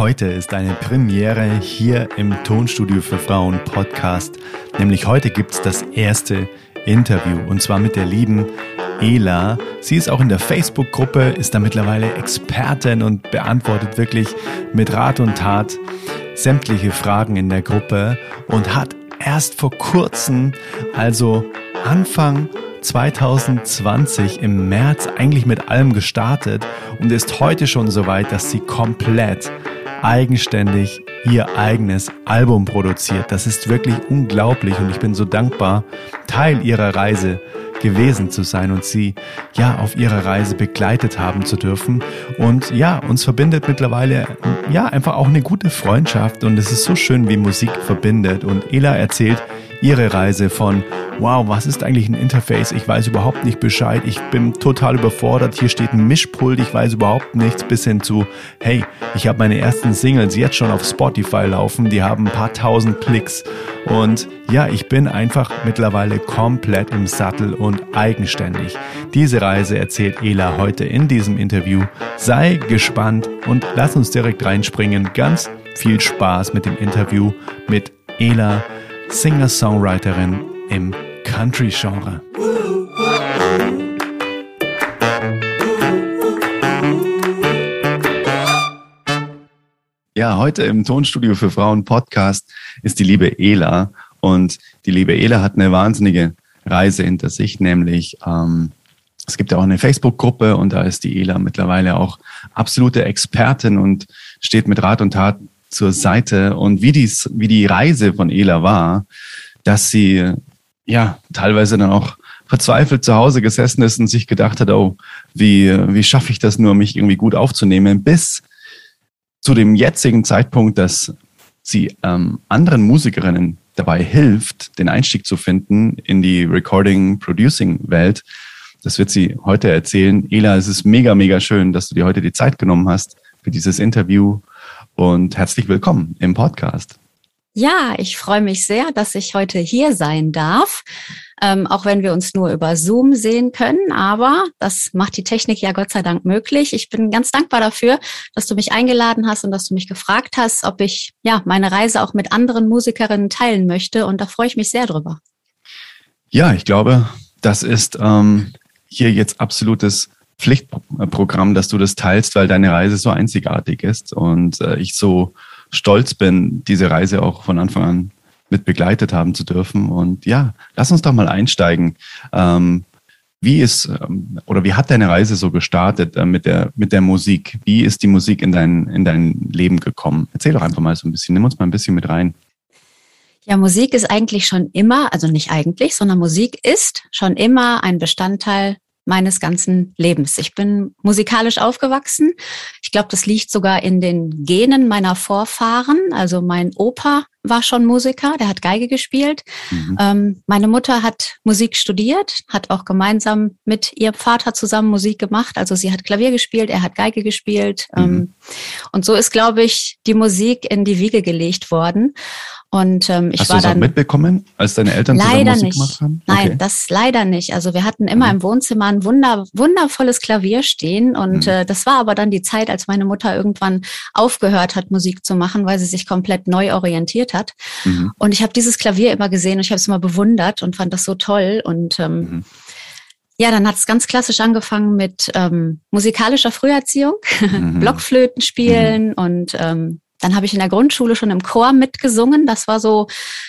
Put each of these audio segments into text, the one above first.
Heute ist eine Premiere hier im Tonstudio für Frauen Podcast. Nämlich heute gibt es das erste Interview und zwar mit der lieben Ela. Sie ist auch in der Facebook-Gruppe, ist da mittlerweile Expertin und beantwortet wirklich mit Rat und Tat sämtliche Fragen in der Gruppe und hat erst vor kurzem, also Anfang 2020 im März eigentlich mit allem gestartet und ist heute schon so weit, dass sie komplett eigenständig ihr eigenes Album produziert. Das ist wirklich unglaublich und ich bin so dankbar, Teil ihrer Reise gewesen zu sein und sie ja auf ihrer Reise begleitet haben zu dürfen. Und ja, uns verbindet mittlerweile ja einfach auch eine gute Freundschaft und es ist so schön, wie Musik verbindet. Und Ela erzählt ihre Reise von wow, was ist eigentlich ein Interface? Ich weiß überhaupt nicht Bescheid. Ich bin total überfordert. Hier steht ein Mischpult. Ich weiß überhaupt nichts bis hin zu, hey, ich habe meine ersten Singles jetzt schon auf Spotify laufen. Die haben ein paar tausend Klicks. Und ja, ich bin einfach mittlerweile komplett im Sattel und eigenständig. Diese Reise erzählt Ela heute in diesem Interview. Sei gespannt und lass uns direkt reinspringen. Ganz viel Spaß mit dem Interview mit Ela, Singer-Songwriterin im Country-Genre. Ja, heute im Tonstudio für Frauen Podcast ist die liebe Ela. Und die liebe Ela hat eine wahnsinnige Reise hinter sich, nämlich ähm, es gibt ja auch eine Facebook-Gruppe und da ist die Ela mittlerweile auch absolute Expertin und steht mit Rat und Tat zur Seite. Und wie, dies, wie die Reise von Ela war, dass sie ja, teilweise dann auch verzweifelt zu Hause gesessen ist und sich gedacht hat, oh, wie, wie schaffe ich das nur, mich irgendwie gut aufzunehmen, bis zu dem jetzigen Zeitpunkt, dass sie ähm, anderen Musikerinnen dabei hilft, den Einstieg zu finden in die Recording-Producing-Welt. Das wird sie heute erzählen. Ela, es ist mega, mega schön, dass du dir heute die Zeit genommen hast für dieses Interview und herzlich willkommen im Podcast. Ja, ich freue mich sehr, dass ich heute hier sein darf, ähm, auch wenn wir uns nur über Zoom sehen können. Aber das macht die Technik ja Gott sei Dank möglich. Ich bin ganz dankbar dafür, dass du mich eingeladen hast und dass du mich gefragt hast, ob ich ja meine Reise auch mit anderen Musikerinnen teilen möchte. Und da freue ich mich sehr drüber. Ja, ich glaube, das ist ähm, hier jetzt absolutes Pflichtprogramm, dass du das teilst, weil deine Reise so einzigartig ist und äh, ich so stolz bin, diese Reise auch von Anfang an mit begleitet haben zu dürfen. Und ja, lass uns doch mal einsteigen. Ähm, wie ist ähm, oder wie hat deine Reise so gestartet äh, mit der mit der Musik? Wie ist die Musik in dein in dein Leben gekommen? Erzähl doch einfach mal so ein bisschen. Nimm uns mal ein bisschen mit rein. Ja, Musik ist eigentlich schon immer, also nicht eigentlich, sondern Musik ist schon immer ein Bestandteil meines ganzen Lebens. Ich bin musikalisch aufgewachsen. Ich glaube, das liegt sogar in den Genen meiner Vorfahren. Also mein Opa war schon Musiker, der hat Geige gespielt. Mhm. Ähm, meine Mutter hat Musik studiert, hat auch gemeinsam mit ihrem Vater zusammen Musik gemacht. Also sie hat Klavier gespielt, er hat Geige gespielt. Mhm. Ähm, und so ist, glaube ich, die Musik in die Wiege gelegt worden. Und ähm, ich Hast war dann mitbekommen, als deine Eltern leider Musik nicht. gemacht haben? Okay. Nein, das leider nicht. Also wir hatten immer mhm. im Wohnzimmer ein wunder, wundervolles Klavier stehen und mhm. äh, das war aber dann die Zeit, als meine Mutter irgendwann aufgehört hat, Musik zu machen, weil sie sich komplett neu orientiert hat. Mhm. Und ich habe dieses Klavier immer gesehen und ich habe es immer bewundert und fand das so toll und ähm, mhm. Ja, dann hat es ganz klassisch angefangen mit ähm, musikalischer Früherziehung, mhm. Blockflöten spielen mhm. und ähm, dann habe ich in der Grundschule schon im Chor mitgesungen. Das war so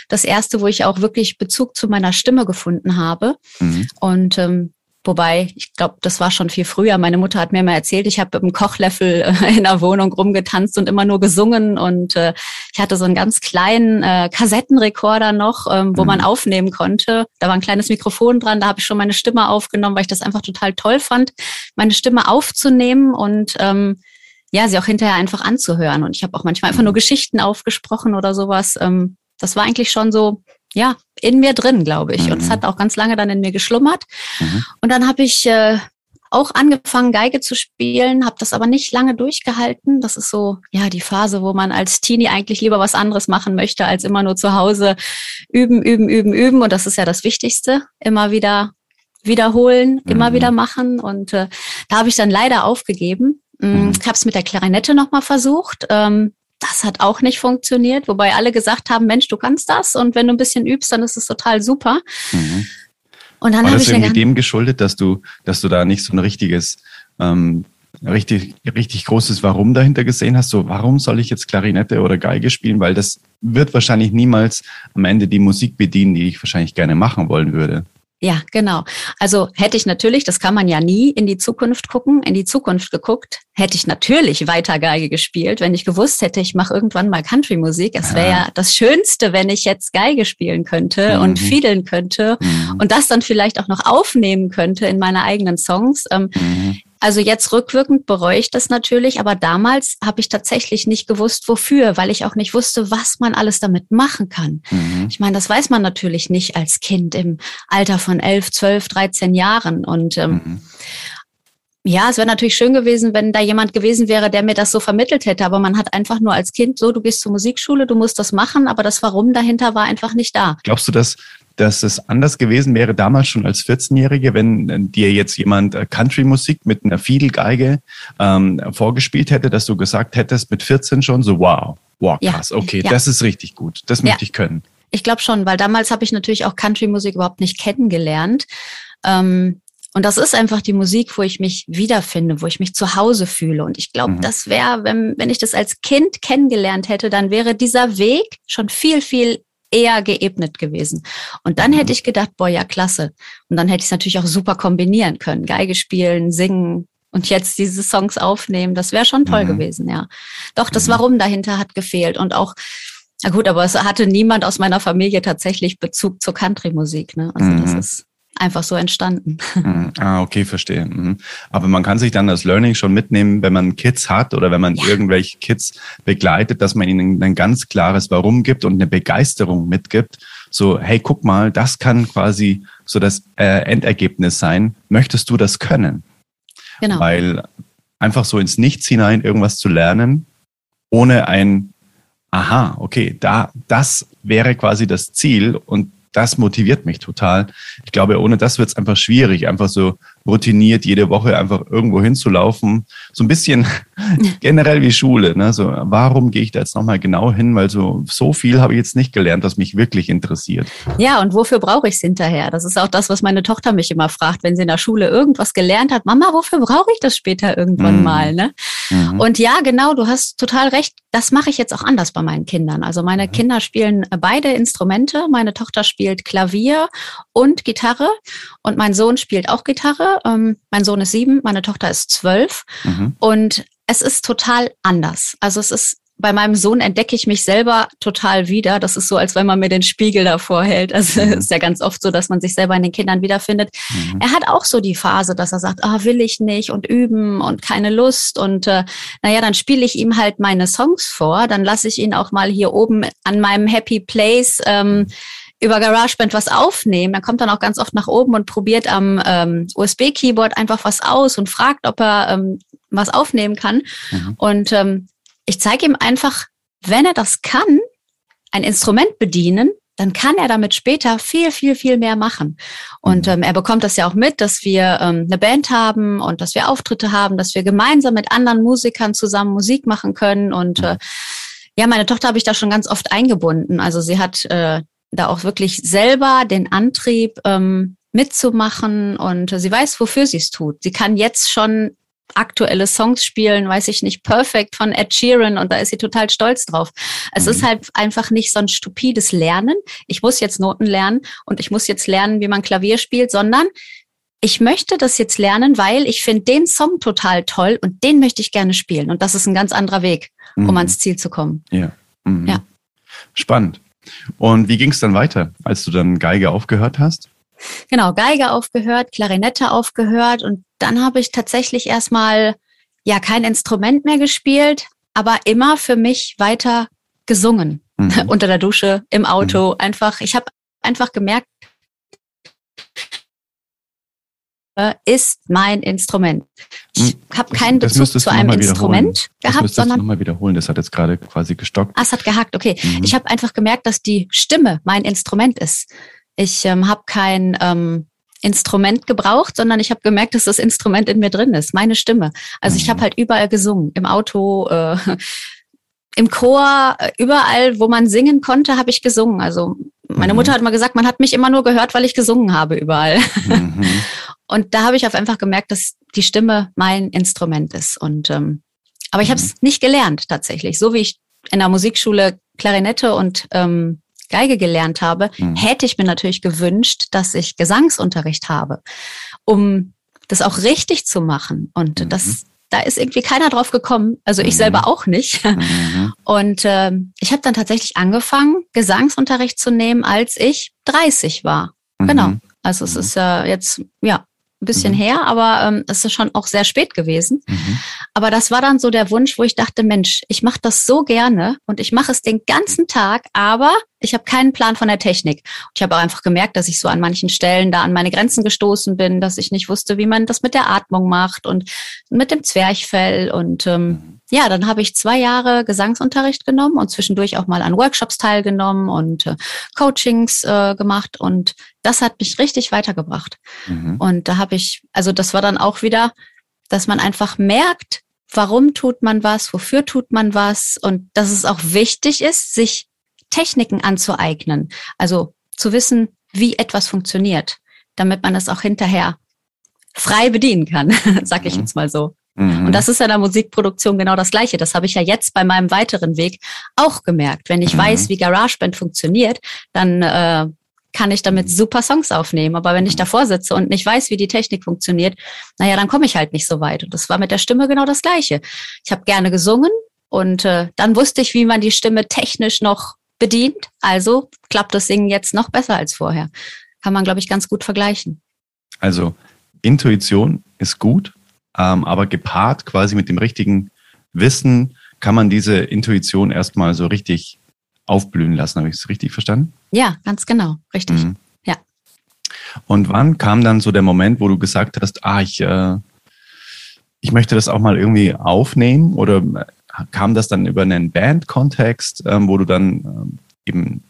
das erste, wo ich auch wirklich Bezug zu meiner Stimme gefunden habe. Mhm. Und ähm, Wobei, ich glaube, das war schon viel früher. Meine Mutter hat mir mal erzählt, ich habe mit einem Kochlöffel äh, in der Wohnung rumgetanzt und immer nur gesungen. Und äh, ich hatte so einen ganz kleinen äh, Kassettenrekorder noch, ähm, wo mhm. man aufnehmen konnte. Da war ein kleines Mikrofon dran, da habe ich schon meine Stimme aufgenommen, weil ich das einfach total toll fand, meine Stimme aufzunehmen und ähm, ja, sie auch hinterher einfach anzuhören. Und ich habe auch manchmal einfach nur Geschichten aufgesprochen oder sowas. Ähm, das war eigentlich schon so, ja, in mir drin, glaube ich. Mhm. Und es hat auch ganz lange dann in mir geschlummert. Mhm. Und dann habe ich äh, auch angefangen, Geige zu spielen, habe das aber nicht lange durchgehalten. Das ist so, ja, die Phase, wo man als Teenie eigentlich lieber was anderes machen möchte, als immer nur zu Hause üben, üben, üben, üben. Und das ist ja das Wichtigste. Immer wieder wiederholen, immer mhm. wieder machen. Und äh, da habe ich dann leider aufgegeben. Mhm. Ich habe es mit der Klarinette nochmal versucht. Ähm, Das hat auch nicht funktioniert, wobei alle gesagt haben, Mensch, du kannst das und wenn du ein bisschen übst, dann ist es total super. Mhm. Und dann habe ich irgendwie dem geschuldet, dass du, dass du da nicht so ein richtiges ähm, richtig, richtig großes Warum dahinter gesehen hast. So, warum soll ich jetzt Klarinette oder Geige spielen? Weil das wird wahrscheinlich niemals am Ende die Musik bedienen, die ich wahrscheinlich gerne machen wollen würde. Ja, genau. Also hätte ich natürlich, das kann man ja nie in die Zukunft gucken, in die Zukunft geguckt, hätte ich natürlich weiter Geige gespielt, wenn ich gewusst hätte, ich mache irgendwann mal Country-Musik. Es wäre ja das Schönste, wenn ich jetzt Geige spielen könnte mhm. und fiedeln könnte mhm. und das dann vielleicht auch noch aufnehmen könnte in meine eigenen Songs. Ähm, mhm. Also jetzt rückwirkend bereue ich das natürlich, aber damals habe ich tatsächlich nicht gewusst, wofür, weil ich auch nicht wusste, was man alles damit machen kann. Mhm. Ich meine, das weiß man natürlich nicht als Kind im Alter von elf, zwölf, dreizehn Jahren. Und ähm, mhm. ja, es wäre natürlich schön gewesen, wenn da jemand gewesen wäre, der mir das so vermittelt hätte. Aber man hat einfach nur als Kind so, du gehst zur Musikschule, du musst das machen, aber das Warum dahinter war einfach nicht da. Glaubst du, dass dass es anders gewesen wäre damals schon als 14-Jährige, wenn äh, dir jetzt jemand äh, Country-Musik mit einer Fiedelgeige ähm, vorgespielt hätte, dass du gesagt hättest mit 14 schon so, wow, wow, krass, ja, okay, ja. das ist richtig gut, das möchte ja. ich können. Ich glaube schon, weil damals habe ich natürlich auch Country-Musik überhaupt nicht kennengelernt. Ähm, und das ist einfach die Musik, wo ich mich wiederfinde, wo ich mich zu Hause fühle. Und ich glaube, mhm. das wäre, wenn, wenn ich das als Kind kennengelernt hätte, dann wäre dieser Weg schon viel, viel eher geebnet gewesen. Und dann hätte mhm. ich gedacht, boah, ja, klasse. Und dann hätte ich es natürlich auch super kombinieren können. Geige spielen, singen und jetzt diese Songs aufnehmen. Das wäre schon toll mhm. gewesen, ja. Doch, das mhm. Warum dahinter hat gefehlt. Und auch, na gut, aber es hatte niemand aus meiner Familie tatsächlich Bezug zur Country-Musik. Ne? Also mhm. das ist einfach so entstanden. Mhm. Ah, okay, verstehe. Mhm. Aber man kann sich dann das Learning schon mitnehmen, wenn man Kids hat oder wenn man ja. irgendwelche Kids begleitet, dass man ihnen ein ganz klares Warum gibt und eine Begeisterung mitgibt. So, hey, guck mal, das kann quasi so das äh, Endergebnis sein. Möchtest du das können? Genau. Weil einfach so ins Nichts hinein irgendwas zu lernen, ohne ein Aha, okay, da, das wäre quasi das Ziel und das motiviert mich total. Ich glaube, ohne das wird es einfach schwierig, einfach so routiniert jede Woche einfach irgendwo hinzulaufen. So ein bisschen generell wie Schule. Ne? So, warum gehe ich da jetzt nochmal genau hin? Weil so, so viel habe ich jetzt nicht gelernt, was mich wirklich interessiert. Ja, und wofür brauche ich es hinterher? Das ist auch das, was meine Tochter mich immer fragt, wenn sie in der Schule irgendwas gelernt hat. Mama, wofür brauche ich das später irgendwann mhm. mal? Ne? Mhm. Und ja, genau, du hast total recht. Das mache ich jetzt auch anders bei meinen Kindern. Also meine mhm. Kinder spielen beide Instrumente. Meine Tochter spielt Klavier und Gitarre und mein Sohn spielt auch Gitarre. Ähm, mein Sohn ist sieben, meine Tochter ist zwölf. Mhm. Und es ist total anders. Also es ist bei meinem Sohn entdecke ich mich selber total wieder. Das ist so, als wenn man mir den Spiegel davor hält. Also mhm. ist ja ganz oft so, dass man sich selber in den Kindern wiederfindet. Mhm. Er hat auch so die Phase, dass er sagt, ah, will ich nicht und üben und keine Lust. Und äh, naja, dann spiele ich ihm halt meine Songs vor. Dann lasse ich ihn auch mal hier oben an meinem Happy Place ähm, über GarageBand was aufnehmen, dann kommt dann auch ganz oft nach oben und probiert am ähm, USB-Keyboard einfach was aus und fragt, ob er ähm, was aufnehmen kann. Mhm. Und ähm, ich zeige ihm einfach, wenn er das kann, ein Instrument bedienen, dann kann er damit später viel, viel, viel mehr machen. Und mhm. ähm, er bekommt das ja auch mit, dass wir ähm, eine Band haben und dass wir Auftritte haben, dass wir gemeinsam mit anderen Musikern zusammen Musik machen können. Und mhm. äh, ja, meine Tochter habe ich da schon ganz oft eingebunden. Also sie hat äh, da auch wirklich selber den Antrieb ähm, mitzumachen und sie weiß, wofür sie es tut. Sie kann jetzt schon aktuelle Songs spielen, weiß ich nicht, Perfect von Ed Sheeran und da ist sie total stolz drauf. Es mhm. ist halt einfach nicht so ein stupides Lernen. Ich muss jetzt Noten lernen und ich muss jetzt lernen, wie man Klavier spielt, sondern ich möchte das jetzt lernen, weil ich finde den Song total toll und den möchte ich gerne spielen. Und das ist ein ganz anderer Weg, um mhm. ans Ziel zu kommen. Ja. Mhm. ja. Spannend. Und wie ging es dann weiter, als du dann Geige aufgehört hast? Genau, Geige aufgehört, Klarinette aufgehört und dann habe ich tatsächlich erstmal ja kein Instrument mehr gespielt, aber immer für mich weiter gesungen. Mhm. Unter der Dusche, im Auto, mhm. einfach. Ich habe einfach gemerkt, ist mein Instrument. Ich hm. habe keinen Bezug zu einem Instrument gehabt, das sondern nochmal wiederholen. Das hat jetzt gerade quasi gestockt. Ah, es hat gehackt. Okay, mhm. ich habe einfach gemerkt, dass die Stimme mein Instrument ist. Ich ähm, habe kein ähm, Instrument gebraucht, sondern ich habe gemerkt, dass das Instrument in mir drin ist, meine Stimme. Also mhm. ich habe halt überall gesungen, im Auto. Äh, im Chor, äh, überall, wo man singen konnte, habe ich gesungen. Also meine mhm. Mutter hat mal gesagt, man hat mich immer nur gehört, weil ich gesungen habe überall. Mhm. Und da habe ich auf einfach gemerkt, dass die Stimme mein Instrument ist. Und ähm, aber ich mhm. habe es nicht gelernt tatsächlich. So wie ich in der Musikschule Klarinette und ähm, Geige gelernt habe, mhm. hätte ich mir natürlich gewünscht, dass ich Gesangsunterricht habe, um das auch richtig zu machen. Und mhm. das da ist irgendwie keiner drauf gekommen, also ich mhm. selber auch nicht. Mhm. Und äh, ich habe dann tatsächlich angefangen, Gesangsunterricht zu nehmen, als ich 30 war. Mhm. Genau. Also es mhm. ist ja äh, jetzt ja ein bisschen mhm. her, aber ähm, es ist schon auch sehr spät gewesen. Mhm. Aber das war dann so der Wunsch, wo ich dachte, Mensch, ich mache das so gerne und ich mache es den ganzen Tag, aber ich habe keinen Plan von der Technik. Und ich habe auch einfach gemerkt, dass ich so an manchen Stellen da an meine Grenzen gestoßen bin, dass ich nicht wusste, wie man das mit der Atmung macht und mit dem Zwerchfell und ähm, mhm. Ja, dann habe ich zwei Jahre Gesangsunterricht genommen und zwischendurch auch mal an Workshops teilgenommen und äh, Coachings äh, gemacht und das hat mich richtig weitergebracht. Mhm. Und da habe ich, also das war dann auch wieder, dass man einfach merkt, warum tut man was, wofür tut man was und dass es auch wichtig ist, sich Techniken anzueignen. Also zu wissen, wie etwas funktioniert, damit man es auch hinterher frei bedienen kann, sag ich mhm. jetzt mal so. Mhm. Und das ist ja in der Musikproduktion genau das Gleiche. Das habe ich ja jetzt bei meinem weiteren Weg auch gemerkt. Wenn ich mhm. weiß, wie GarageBand funktioniert, dann äh, kann ich damit super Songs aufnehmen. Aber wenn ich davor sitze und nicht weiß, wie die Technik funktioniert, naja, dann komme ich halt nicht so weit. Und das war mit der Stimme genau das Gleiche. Ich habe gerne gesungen und äh, dann wusste ich, wie man die Stimme technisch noch bedient. Also klappt das Singen jetzt noch besser als vorher. Kann man, glaube ich, ganz gut vergleichen. Also Intuition ist gut, ähm, aber gepaart quasi mit dem richtigen Wissen kann man diese Intuition erstmal so richtig aufblühen lassen. Habe ich es richtig verstanden? Ja, ganz genau, richtig. Mhm. Ja. Und wann kam dann so der Moment, wo du gesagt hast, ah, ich, äh, ich möchte das auch mal irgendwie aufnehmen? Oder äh, kam das dann über einen Band-Kontext, ähm, wo du dann ähm, eben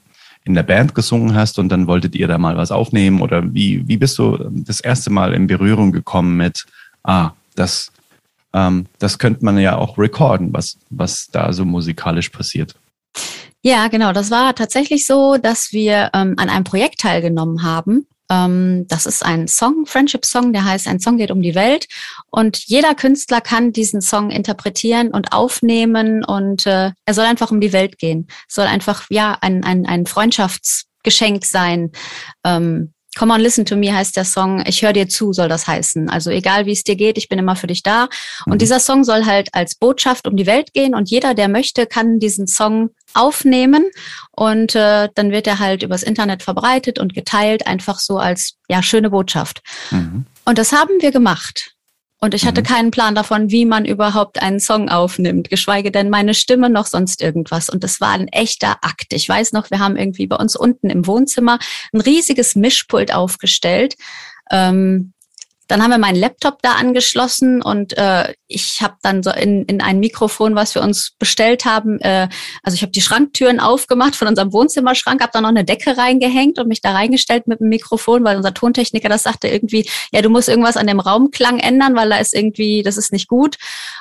in der Band gesungen hast und dann wolltet ihr da mal was aufnehmen? Oder wie, wie bist du das erste Mal in Berührung gekommen mit, ah, das, ähm, das könnte man ja auch recorden, was, was da so musikalisch passiert. Ja, genau. Das war tatsächlich so, dass wir ähm, an einem Projekt teilgenommen haben. Ähm, das ist ein Song, Friendship-Song, der heißt Ein Song geht um die Welt. Und jeder Künstler kann diesen Song interpretieren und aufnehmen und äh, er soll einfach um die Welt gehen. Soll einfach, ja, ein, ein, ein Freundschaftsgeschenk sein. Ähm, Come on, listen to me heißt der Song. Ich höre dir zu, soll das heißen. Also egal wie es dir geht, ich bin immer für dich da. Und mhm. dieser Song soll halt als Botschaft um die Welt gehen und jeder, der möchte, kann diesen Song aufnehmen und äh, dann wird er halt übers Internet verbreitet und geteilt, einfach so als ja schöne Botschaft. Mhm. Und das haben wir gemacht. Und ich hatte mhm. keinen Plan davon, wie man überhaupt einen Song aufnimmt, geschweige denn meine Stimme noch sonst irgendwas. Und das war ein echter Akt. Ich weiß noch, wir haben irgendwie bei uns unten im Wohnzimmer ein riesiges Mischpult aufgestellt. Ähm, dann haben wir meinen Laptop da angeschlossen und äh, ich habe dann so in, in ein Mikrofon, was wir uns bestellt haben, äh, also ich habe die Schranktüren aufgemacht von unserem Wohnzimmerschrank, habe da noch eine Decke reingehängt und mich da reingestellt mit dem Mikrofon, weil unser Tontechniker das sagte irgendwie, ja, du musst irgendwas an dem Raumklang ändern, weil da ist irgendwie, das ist nicht gut.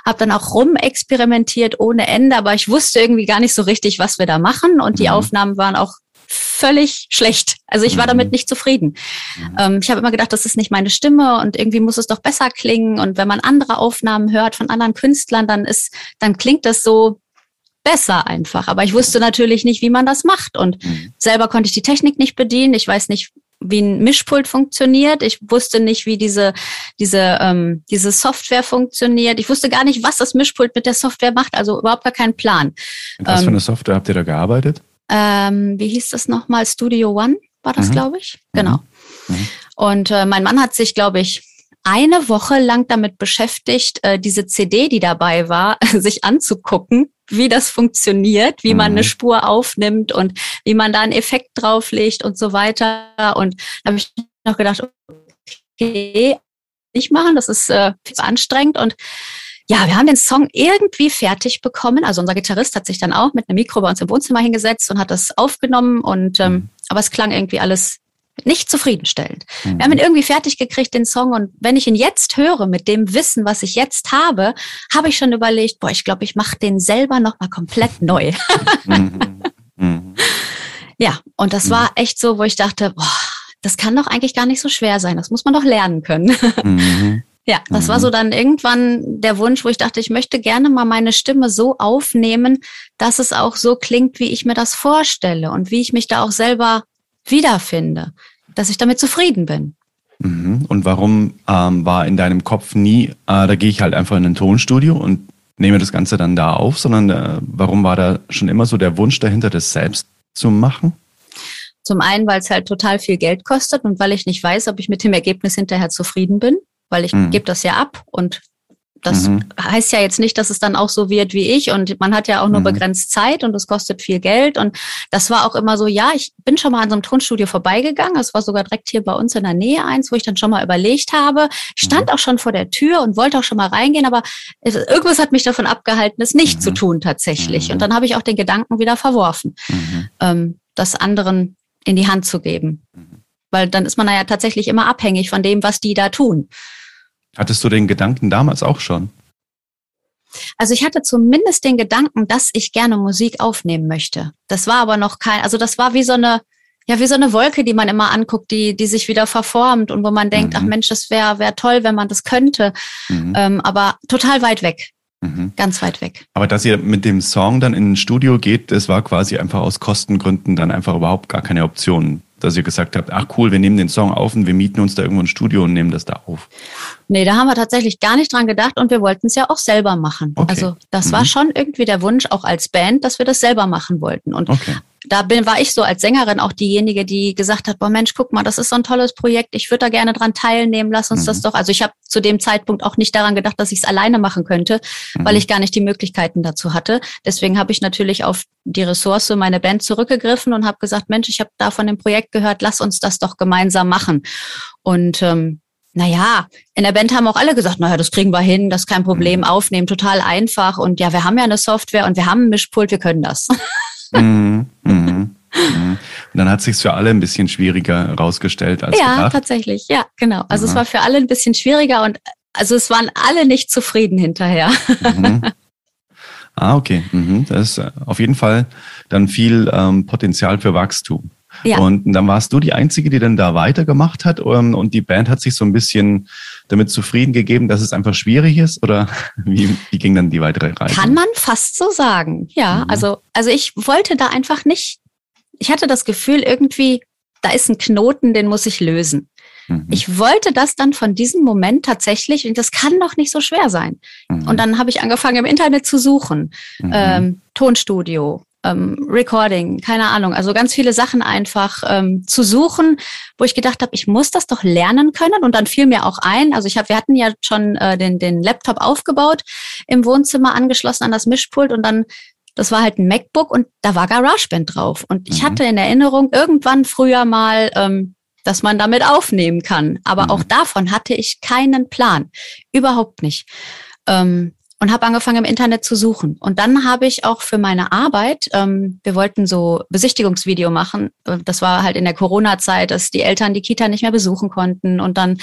Habe dann auch rumexperimentiert ohne Ende, aber ich wusste irgendwie gar nicht so richtig, was wir da machen und die mhm. Aufnahmen waren auch völlig schlecht. Also ich war damit mhm. nicht zufrieden. Mhm. Ähm, ich habe immer gedacht, das ist nicht meine Stimme und irgendwie muss es doch besser klingen. Und wenn man andere Aufnahmen hört von anderen Künstlern, dann ist, dann klingt das so besser einfach. Aber ich wusste natürlich nicht, wie man das macht. Und mhm. selber konnte ich die Technik nicht bedienen. Ich weiß nicht, wie ein Mischpult funktioniert. Ich wusste nicht, wie diese, diese, ähm, diese Software funktioniert. Ich wusste gar nicht, was das Mischpult mit der Software macht. Also überhaupt gar keinen Plan. was ähm, für eine Software habt ihr da gearbeitet? Ähm, wie hieß das nochmal? Studio One war das, mhm. glaube ich. Genau. Mhm. mhm. Und äh, mein Mann hat sich, glaube ich, eine Woche lang damit beschäftigt, äh, diese CD, die dabei war, sich anzugucken, wie das funktioniert, wie man eine mhm. Spur aufnimmt und wie man da einen Effekt drauflegt und so weiter. Und da habe ich noch gedacht, okay, nicht machen, das ist äh, anstrengend und ja, wir haben den Song irgendwie fertig bekommen. Also unser Gitarrist hat sich dann auch mit einem Mikro bei uns im Wohnzimmer hingesetzt und hat das aufgenommen. Und ähm, mhm. aber es klang irgendwie alles nicht zufriedenstellend. Mhm. Wir haben ihn irgendwie fertig gekriegt, den Song. Und wenn ich ihn jetzt höre, mit dem Wissen, was ich jetzt habe, habe ich schon überlegt, boah, ich glaube, ich mache den selber nochmal komplett neu. Mhm. Mhm. Ja, und das war echt so, wo ich dachte, boah, das kann doch eigentlich gar nicht so schwer sein. Das muss man doch lernen können. Mhm. Ja, das war so mhm. dann irgendwann der Wunsch, wo ich dachte, ich möchte gerne mal meine Stimme so aufnehmen, dass es auch so klingt, wie ich mir das vorstelle und wie ich mich da auch selber wiederfinde, dass ich damit zufrieden bin. Mhm. Und warum ähm, war in deinem Kopf nie, äh, da gehe ich halt einfach in ein Tonstudio und nehme das Ganze dann da auf, sondern äh, warum war da schon immer so der Wunsch dahinter, das selbst zu machen? Zum einen, weil es halt total viel Geld kostet und weil ich nicht weiß, ob ich mit dem Ergebnis hinterher zufrieden bin weil ich mhm. gebe das ja ab und das mhm. heißt ja jetzt nicht, dass es dann auch so wird wie ich und man hat ja auch nur mhm. begrenzt Zeit und es kostet viel Geld und das war auch immer so, ja, ich bin schon mal an so einem Tonstudio vorbeigegangen, es war sogar direkt hier bei uns in der Nähe eins, wo ich dann schon mal überlegt habe, ich stand mhm. auch schon vor der Tür und wollte auch schon mal reingehen, aber irgendwas hat mich davon abgehalten, es nicht zu mhm. tun tatsächlich und mhm. dann habe ich auch den Gedanken wieder verworfen, ähm, das anderen in die Hand zu geben weil dann ist man ja tatsächlich immer abhängig von dem, was die da tun. Hattest du den Gedanken damals auch schon? Also ich hatte zumindest den Gedanken, dass ich gerne Musik aufnehmen möchte. Das war aber noch kein, also das war wie so eine, ja, wie so eine Wolke, die man immer anguckt, die, die sich wieder verformt und wo man denkt, mhm. ach Mensch, das wäre wär toll, wenn man das könnte. Mhm. Ähm, aber total weit weg. Mhm. Ganz weit weg. Aber dass ihr mit dem Song dann in ein Studio geht, das war quasi einfach aus Kostengründen dann einfach überhaupt gar keine Option dass ihr gesagt habt, ach cool, wir nehmen den Song auf und wir mieten uns da irgendwo ein Studio und nehmen das da auf? Nee, da haben wir tatsächlich gar nicht dran gedacht und wir wollten es ja auch selber machen. Okay. Also das mhm. war schon irgendwie der Wunsch auch als Band, dass wir das selber machen wollten. Und okay da bin, war ich so als Sängerin auch diejenige, die gesagt hat, boah Mensch, guck mal, das ist so ein tolles Projekt, ich würde da gerne dran teilnehmen, lass uns mhm. das doch. Also ich habe zu dem Zeitpunkt auch nicht daran gedacht, dass ich es alleine machen könnte, mhm. weil ich gar nicht die Möglichkeiten dazu hatte. Deswegen habe ich natürlich auf die Ressource, meine Band zurückgegriffen und habe gesagt, Mensch, ich habe da von dem Projekt gehört, lass uns das doch gemeinsam machen. Und ähm, naja, in der Band haben auch alle gesagt, naja, das kriegen wir hin, das ist kein Problem, mhm. aufnehmen, total einfach. Und ja, wir haben ja eine Software und wir haben ein Mischpult, wir können das. Mhm, mhm, mhm. Und dann hat sich für alle ein bisschen schwieriger herausgestellt als Ja, gedacht. tatsächlich, ja, genau. Also Aha. es war für alle ein bisschen schwieriger und also es waren alle nicht zufrieden hinterher. Mhm. Ah, okay. Mhm. Das ist äh, auf jeden Fall dann viel ähm, Potenzial für Wachstum. Ja. Und dann warst du die Einzige, die dann da weitergemacht hat ähm, und die Band hat sich so ein bisschen damit zufrieden gegeben, dass es einfach schwierig ist oder wie, wie ging dann die weitere Reise? Kann man fast so sagen, ja. Mhm. Also, also ich wollte da einfach nicht, ich hatte das Gefühl irgendwie, da ist ein Knoten, den muss ich lösen. Mhm. Ich wollte das dann von diesem Moment tatsächlich, und das kann doch nicht so schwer sein. Mhm. Und dann habe ich angefangen im Internet zu suchen. Mhm. Ähm, Tonstudio, ähm, Recording, keine Ahnung, also ganz viele Sachen einfach ähm, zu suchen, wo ich gedacht habe, ich muss das doch lernen können. Und dann fiel mir auch ein, also ich habe, wir hatten ja schon äh, den, den Laptop aufgebaut, im Wohnzimmer angeschlossen an das Mischpult und dann das war halt ein MacBook und da war GarageBand drauf. Und ich mhm. hatte in Erinnerung irgendwann früher mal, ähm, dass man damit aufnehmen kann. Aber mhm. auch davon hatte ich keinen Plan. Überhaupt nicht. Ähm, und habe angefangen im Internet zu suchen. Und dann habe ich auch für meine Arbeit, ähm, wir wollten so Besichtigungsvideo machen. Äh, das war halt in der Corona-Zeit, dass die Eltern die Kita nicht mehr besuchen konnten. Und dann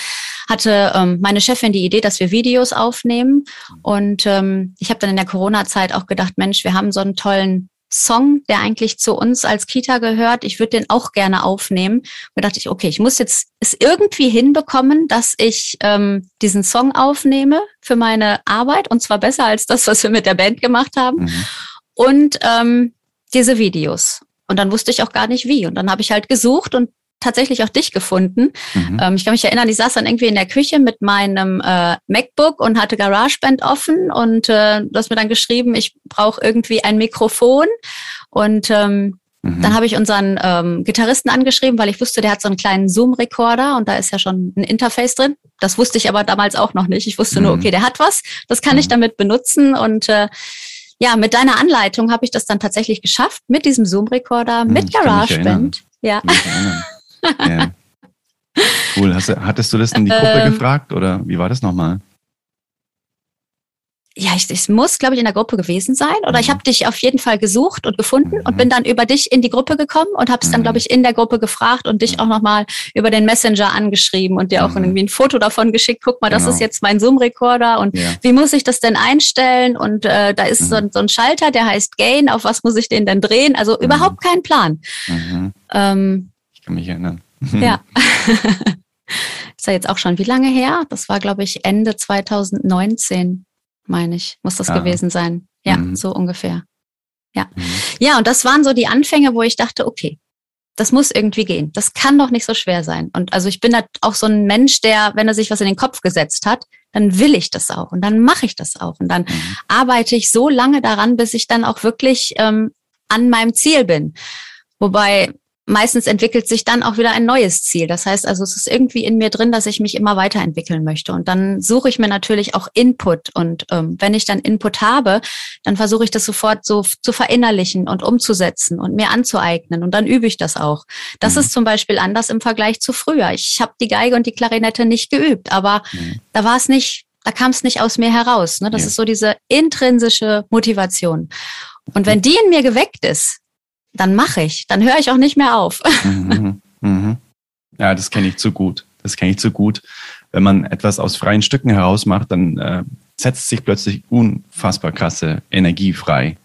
hatte ähm, meine Chefin die Idee, dass wir Videos aufnehmen. Und ähm, ich habe dann in der Corona-Zeit auch gedacht, Mensch, wir haben so einen tollen Song, der eigentlich zu uns als Kita gehört. Ich würde den auch gerne aufnehmen. Da dachte ich, okay, ich muss jetzt es irgendwie hinbekommen, dass ich ähm, diesen Song aufnehme für meine Arbeit und zwar besser als das, was wir mit der Band gemacht haben. Mhm. Und ähm, diese Videos. Und dann wusste ich auch gar nicht wie. Und dann habe ich halt gesucht und tatsächlich auch dich gefunden. Mhm. Ähm, ich kann mich erinnern, ich saß dann irgendwie in der Küche mit meinem äh, MacBook und hatte GarageBand offen und äh, du hast mir dann geschrieben, ich brauche irgendwie ein Mikrofon und ähm, mhm. dann habe ich unseren ähm, Gitarristen angeschrieben, weil ich wusste, der hat so einen kleinen Zoom-Recorder und da ist ja schon ein Interface drin. Das wusste ich aber damals auch noch nicht. Ich wusste mhm. nur, okay, der hat was, das kann ich mhm. damit benutzen und äh, ja, mit deiner Anleitung habe ich das dann tatsächlich geschafft, mit diesem Zoom-Recorder, mit mhm, GarageBand. Ja. Ja. Cool. Hast, hattest du das in die Gruppe ähm, gefragt oder wie war das nochmal? ja, ich, ich muss, glaube ich, in der Gruppe gewesen sein. Oder mhm. ich habe dich auf jeden Fall gesucht und gefunden mhm. und bin dann über dich in die Gruppe gekommen und habe es dann, glaube mhm. ich, in der Gruppe gefragt und dich mhm. auch nochmal über den Messenger angeschrieben und dir auch mhm. irgendwie ein Foto davon geschickt. Guck mal, das genau. ist jetzt mein Zoom-Recorder und ja. wie muss ich das denn einstellen? Und äh, da ist so, so, ein Schalter, der heißt Gain. Auf was muss ich den denn drehen? Also überhaupt kein Plan. Ähm, kann mich erinnern. Ja. ist ja jetzt auch schon wie lange her? Das war, glaube ich, Ende 2019 meine ich, muss das ja. gewesen sein. Ja, mhm. so ungefähr. Ja. Mhm. Ja, und das waren so die Anfänge, wo ich dachte, okay, das muss irgendwie gehen. Das kann doch nicht so schwer sein. Und also ich bin da auch so ein Mensch, der, wenn er sich was in den Kopf gesetzt hat, dann will ich das auch und dann mache ich das auch und dann mhm. arbeite ich so lange daran, bis ich dann auch wirklich ähm, an meinem Ziel bin. Wobei meistens entwickelt sich dann auch wieder ein neues Ziel. Das heißt also, es ist irgendwie in mir drin, dass ich mich immer weiterentwickeln möchte. Und dann suche ich mir natürlich auch Input. Und ähm, wenn ich dann Input habe, dann versuche ich das sofort so zu verinnerlichen und umzusetzen und mir anzueignen. Und dann übe ich das auch. Das mhm. ist zum Beispiel anders im Vergleich zu früher. Ich habe die Geige und die Klarinette nicht geübt, aber mhm. da war es nicht, da kam es nicht aus mir heraus. Ne? Das ja. ist so diese intrinsische Motivation. Und wenn die in mir geweckt ist, dann mache ich. Dann höre ich auch nicht mehr auf. Mhm, mhm. Ja, das kenne ich zu gut. Das kenne ich zu gut. Wenn man etwas aus freien Stücken heraus macht, dann äh, setzt sich plötzlich unfassbar krasse Energie frei,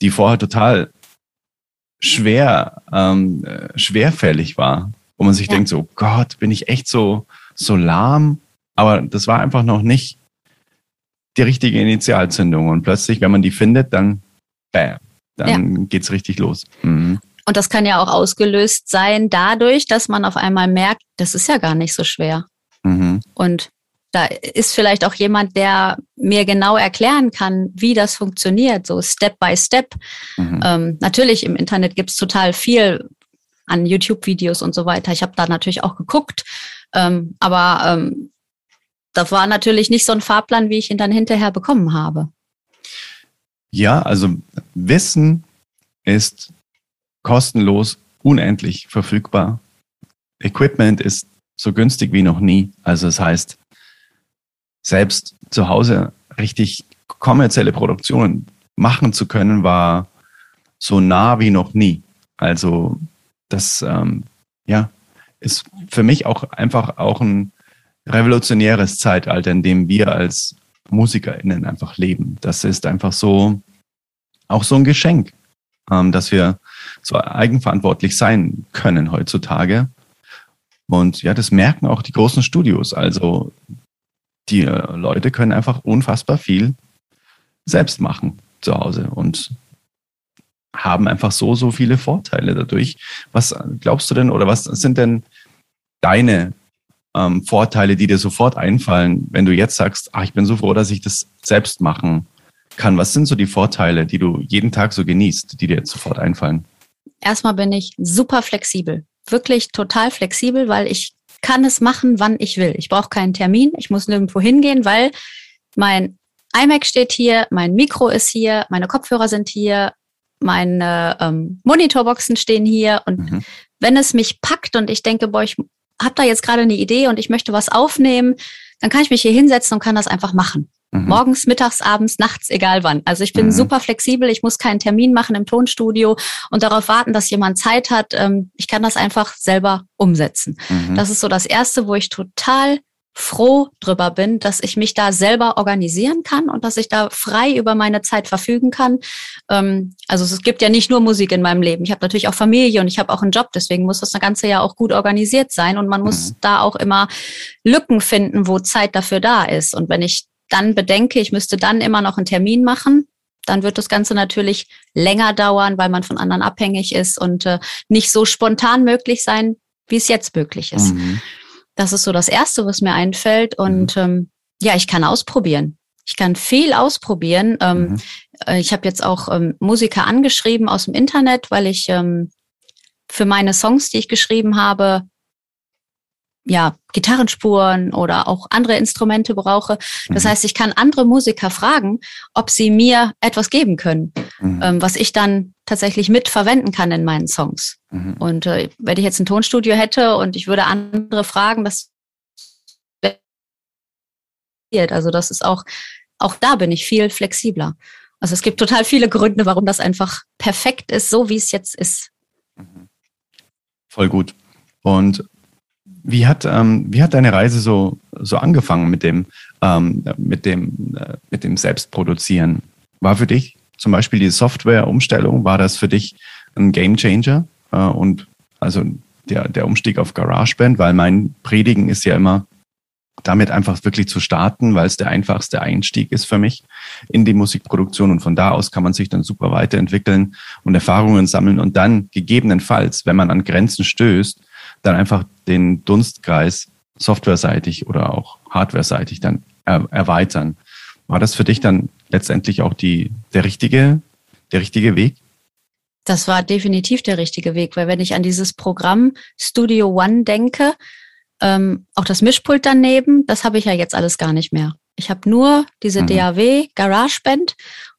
die vorher total schwer, ähm, äh, schwerfällig war, wo man sich ja. denkt, so Gott, bin ich echt so, so lahm? Aber das war einfach noch nicht die richtige Initialzündung. Und plötzlich, wenn man die findet, dann bam, dann ja. es richtig los. Mhm. Und das kann ja auch ausgelöst sein dadurch, dass man auf einmal merkt, das ist ja gar nicht so schwer. Mhm. Und da ist vielleicht auch jemand, der mir genau erklären kann, wie das funktioniert, so Step by Step. Mhm. Ähm, natürlich, im Internet gibt es total viel an YouTube-Videos und so weiter. Ich habe da natürlich auch geguckt, ähm, aber ähm, das war natürlich nicht so ein Fahrplan, wie ich ihn dann hinterher bekommen habe. Ja, also Wissen ist kostenlos, unendlich verfügbar. Equipment ist so günstig wie noch nie. Also das heißt, selbst zu Hause richtig kommerzielle Produktionen machen zu können, war so nah wie noch nie. Also das ähm, ja, ist für mich auch einfach auch ein revolutionäres Zeitalter, in dem wir als MusikerInnen einfach leben. Das ist einfach so, auch so ein Geschenk, ähm, dass wir so eigenverantwortlich sein können heutzutage. Und ja, das merken auch die großen Studios. Also die äh, Leute können einfach unfassbar viel selbst machen zu Hause und haben einfach so, so viele Vorteile dadurch. Was glaubst du denn oder was sind denn deine ähm, Vorteile, die dir sofort einfallen, wenn du jetzt sagst, ach, ich bin so froh, dass ich das selbst machen kann? Was sind so die Vorteile, die du jeden Tag so genießt, die dir jetzt sofort einfallen? Erstmal bin ich super flexibel, wirklich total flexibel, weil ich kann es machen, wann ich will. Ich brauche keinen Termin, ich muss nirgendwo hingehen, weil mein iMac steht hier, mein Mikro ist hier, meine Kopfhörer sind hier, meine ähm, Monitorboxen stehen hier und mhm. wenn es mich packt und ich denke, boah, ich habe da jetzt gerade eine Idee und ich möchte was aufnehmen, dann kann ich mich hier hinsetzen und kann das einfach machen. Mhm. Morgens, mittags, abends, nachts, egal wann. Also ich bin mhm. super flexibel, ich muss keinen Termin machen im Tonstudio und darauf warten, dass jemand Zeit hat. Ähm, ich kann das einfach selber umsetzen. Mhm. Das ist so das Erste, wo ich total froh drüber bin, dass ich mich da selber organisieren kann und dass ich da frei über meine Zeit verfügen kann. Ähm, also es gibt ja nicht nur Musik in meinem Leben. Ich habe natürlich auch Familie und ich habe auch einen Job. Deswegen muss das ganze ja auch gut organisiert sein und man muss mhm. da auch immer Lücken finden, wo Zeit dafür da ist. Und wenn ich dann bedenke, ich müsste dann immer noch einen Termin machen, dann wird das Ganze natürlich länger dauern, weil man von anderen abhängig ist und äh, nicht so spontan möglich sein, wie es jetzt möglich ist. Mhm. Das ist so das Erste, was mir einfällt. Und mhm. ähm, ja, ich kann ausprobieren. Ich kann viel ausprobieren. Ähm, mhm. Äh, ich habe jetzt auch ähm, Musiker angeschrieben aus dem Internet, weil ich ähm, für meine Songs, die ich geschrieben habe, ja, Gitarrenspuren oder auch andere Instrumente brauche. Das mhm. heißt, ich kann andere Musiker fragen, ob sie mir etwas geben können, mhm. ähm, was ich dann tatsächlich mit verwenden kann in meinen Songs. Mhm. Und äh, wenn ich jetzt ein Tonstudio hätte und ich würde andere fragen, das also das ist auch auch da bin ich viel flexibler. Also es gibt total viele Gründe, warum das einfach perfekt ist, so wie es jetzt ist. Mhm. Voll gut. Und wie hat, ähm, wie hat deine Reise so, so angefangen mit dem, ähm, mit dem, äh, mit dem Selbstproduzieren? War für dich zum Beispiel die Softwareumstellung, war das für dich ein Gamechanger? Äh, und also der, der Umstieg auf GarageBand, weil mein Predigen ist ja immer, damit einfach wirklich zu starten, weil es der einfachste Einstieg ist für mich in die Musikproduktion und von da aus kann man sich dann super weiterentwickeln und Erfahrungen sammeln und dann gegebenenfalls, wenn man an Grenzen stößt, dann einfach den Dunstkreis softwareseitig oder auch hardwareseitig dann er erweitern. War das für dich dann letztendlich auch die, der richtige, der richtige Weg? Das war definitiv der richtige Weg, weil wenn ich an dieses Programm Studio One denke, ähm, auch das Mischpult daneben, das habe ich ja jetzt alles gar nicht mehr. Ich habe nur diese mhm. DAW GarageBand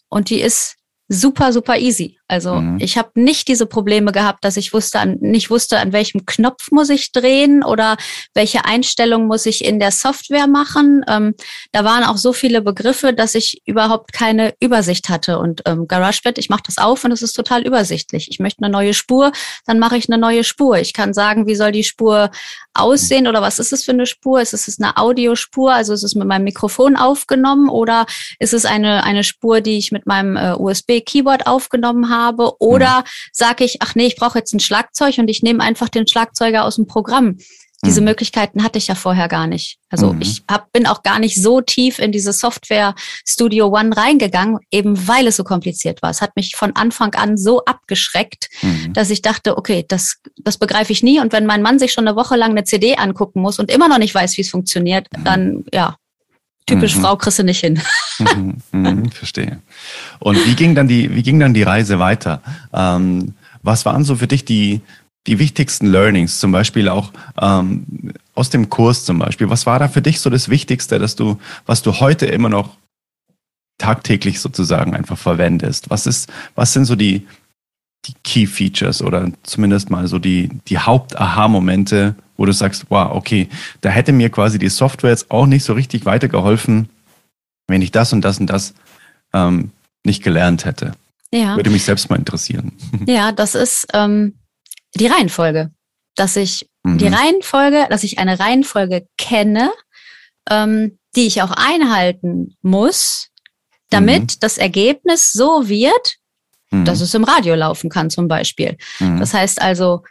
und die ist super, super easy. Also mhm. ich habe nicht diese Probleme gehabt, dass ich wusste, an, nicht wusste, an welchem Knopf muss ich drehen oder welche Einstellung muss ich in der Software machen. Ähm, da waren auch so viele Begriffe, dass ich überhaupt keine Übersicht hatte. Und ähm, GarageBand, ich mache das auf und es ist total übersichtlich. Ich möchte eine neue Spur, dann mache ich eine neue Spur. Ich kann sagen, wie soll die Spur aussehen oder was ist es für eine Spur? Ist es eine Audiospur, also ist es mit meinem Mikrofon aufgenommen oder ist es eine, eine Spur, die ich mit meinem äh, USB-Keyboard aufgenommen habe? Oder mhm. sage ich, ach nee, ich brauche jetzt ein Schlagzeug und ich nehme einfach den Schlagzeuger aus dem Programm. Diese mhm. Möglichkeiten hatte ich ja vorher gar nicht. Also mhm. ich hab, bin auch gar nicht so tief in diese Software Studio One reingegangen, eben weil es so kompliziert war. Es hat mich von Anfang an so abgeschreckt, mhm. dass ich dachte, okay, das, das begreife ich nie. Und wenn mein Mann sich schon eine Woche lang eine CD angucken muss und immer noch nicht weiß, wie es funktioniert, mhm. dann ja, typisch mhm. Frau kriegst du nicht hin. Mhm. verstehe. Und wie ging dann die, wie ging dann die Reise weiter? Ähm, was waren so für dich die, die wichtigsten Learnings, zum Beispiel auch ähm, aus dem Kurs zum Beispiel. Was war da für dich so das Wichtigste, dass du, was du heute immer noch tagtäglich sozusagen einfach verwendest? Was ist, was sind so die, die Key Features oder zumindest mal so die, die Haupt-Aha-Momente, wo du sagst, wow, okay, da hätte mir quasi die Software jetzt auch nicht so richtig weitergeholfen, wenn ich das und das und das ähm, nicht gelernt hätte. Ja. Würde mich selbst mal interessieren. Ja, das ist, ähm, die Reihenfolge. Dass ich mhm. die Reihenfolge, dass ich eine Reihenfolge kenne, ähm, die ich auch einhalten muss, damit mhm. das Ergebnis so wird, mhm. dass es im Radio laufen kann, zum Beispiel. Mhm. Das heißt also,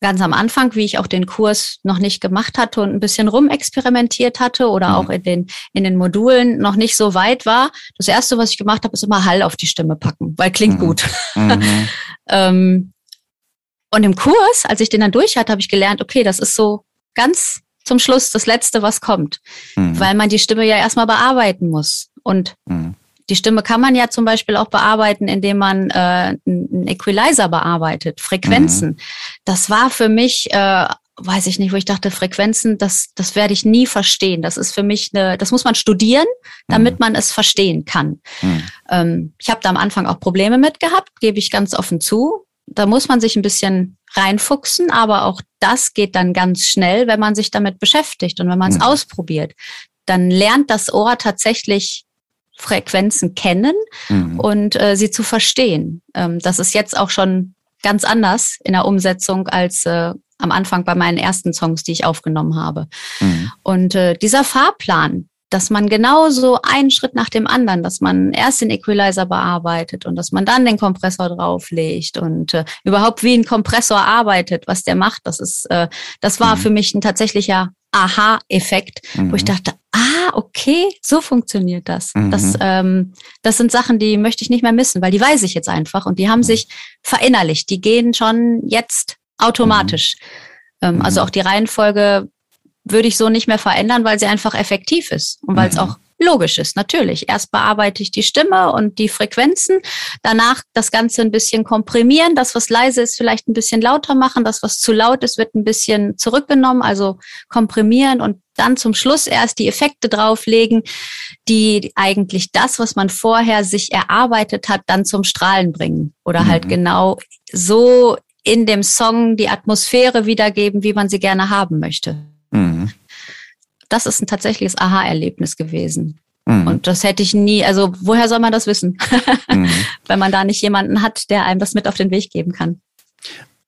ganz am Anfang, wie ich auch den Kurs noch nicht gemacht hatte und ein bisschen rumexperimentiert hatte oder mhm. auch in den, in den Modulen noch nicht so weit war. Das erste, was ich gemacht habe, ist immer Hall auf die Stimme packen, weil klingt mhm. gut. Mhm. ähm, und im Kurs, als ich den dann durch hatte, habe ich gelernt, okay, das ist so ganz zum Schluss das Letzte, was kommt. Mhm. Weil man die Stimme ja erstmal bearbeiten muss. Und mhm. Die Stimme kann man ja zum Beispiel auch bearbeiten, indem man äh, einen Equalizer bearbeitet, Frequenzen. Mhm. Das war für mich, äh, weiß ich nicht, wo ich dachte, Frequenzen, das, das werde ich nie verstehen. Das ist für mich eine, das muss man studieren, damit mhm. man es verstehen kann. Mhm. Ähm, ich habe da am Anfang auch Probleme mit gehabt, gebe ich ganz offen zu da muss man sich ein bisschen reinfuchsen, aber auch das geht dann ganz schnell, wenn man sich damit beschäftigt und wenn man es mhm. ausprobiert. Dann lernt das Ohr tatsächlich Frequenzen kennen mhm. und äh, sie zu verstehen. Ähm, das ist jetzt auch schon ganz anders in der Umsetzung als äh, am Anfang bei meinen ersten Songs, die ich aufgenommen habe. Mhm. Und äh, dieser Fahrplan, dass man genauso einen Schritt nach dem anderen, dass man erst den Equalizer bearbeitet und dass man dann den Kompressor drauflegt und äh, überhaupt wie ein Kompressor arbeitet, was der macht, das ist, äh, das war mhm. für mich ein tatsächlicher Aha-Effekt, mhm. wo ich mhm. dachte, ah, okay, so funktioniert das. Mhm. Das, ähm, das sind Sachen, die möchte ich nicht mehr missen, weil die weiß ich jetzt einfach und die haben mhm. sich verinnerlicht. Die gehen schon jetzt automatisch. Mhm. Ähm, also auch die Reihenfolge würde ich so nicht mehr verändern, weil sie einfach effektiv ist und weil es mhm. auch logisch ist. Natürlich. Erst bearbeite ich die Stimme und die Frequenzen, danach das Ganze ein bisschen komprimieren, das, was leise ist, vielleicht ein bisschen lauter machen, das, was zu laut ist, wird ein bisschen zurückgenommen, also komprimieren und dann zum Schluss erst die Effekte drauflegen, die eigentlich das, was man vorher sich erarbeitet hat, dann zum Strahlen bringen oder halt mhm. halt genau so in dem Song die Atmosphäre wiedergeben, wie man sie gerne haben möchte. Mhm. Das ist ein tatsächliches Aha-Erlebnis gewesen. Mhm. Und das hätte ich nie, also woher soll man das wissen, mhm. wenn man da nicht jemanden hat, der einem das mit auf den Weg geben kann?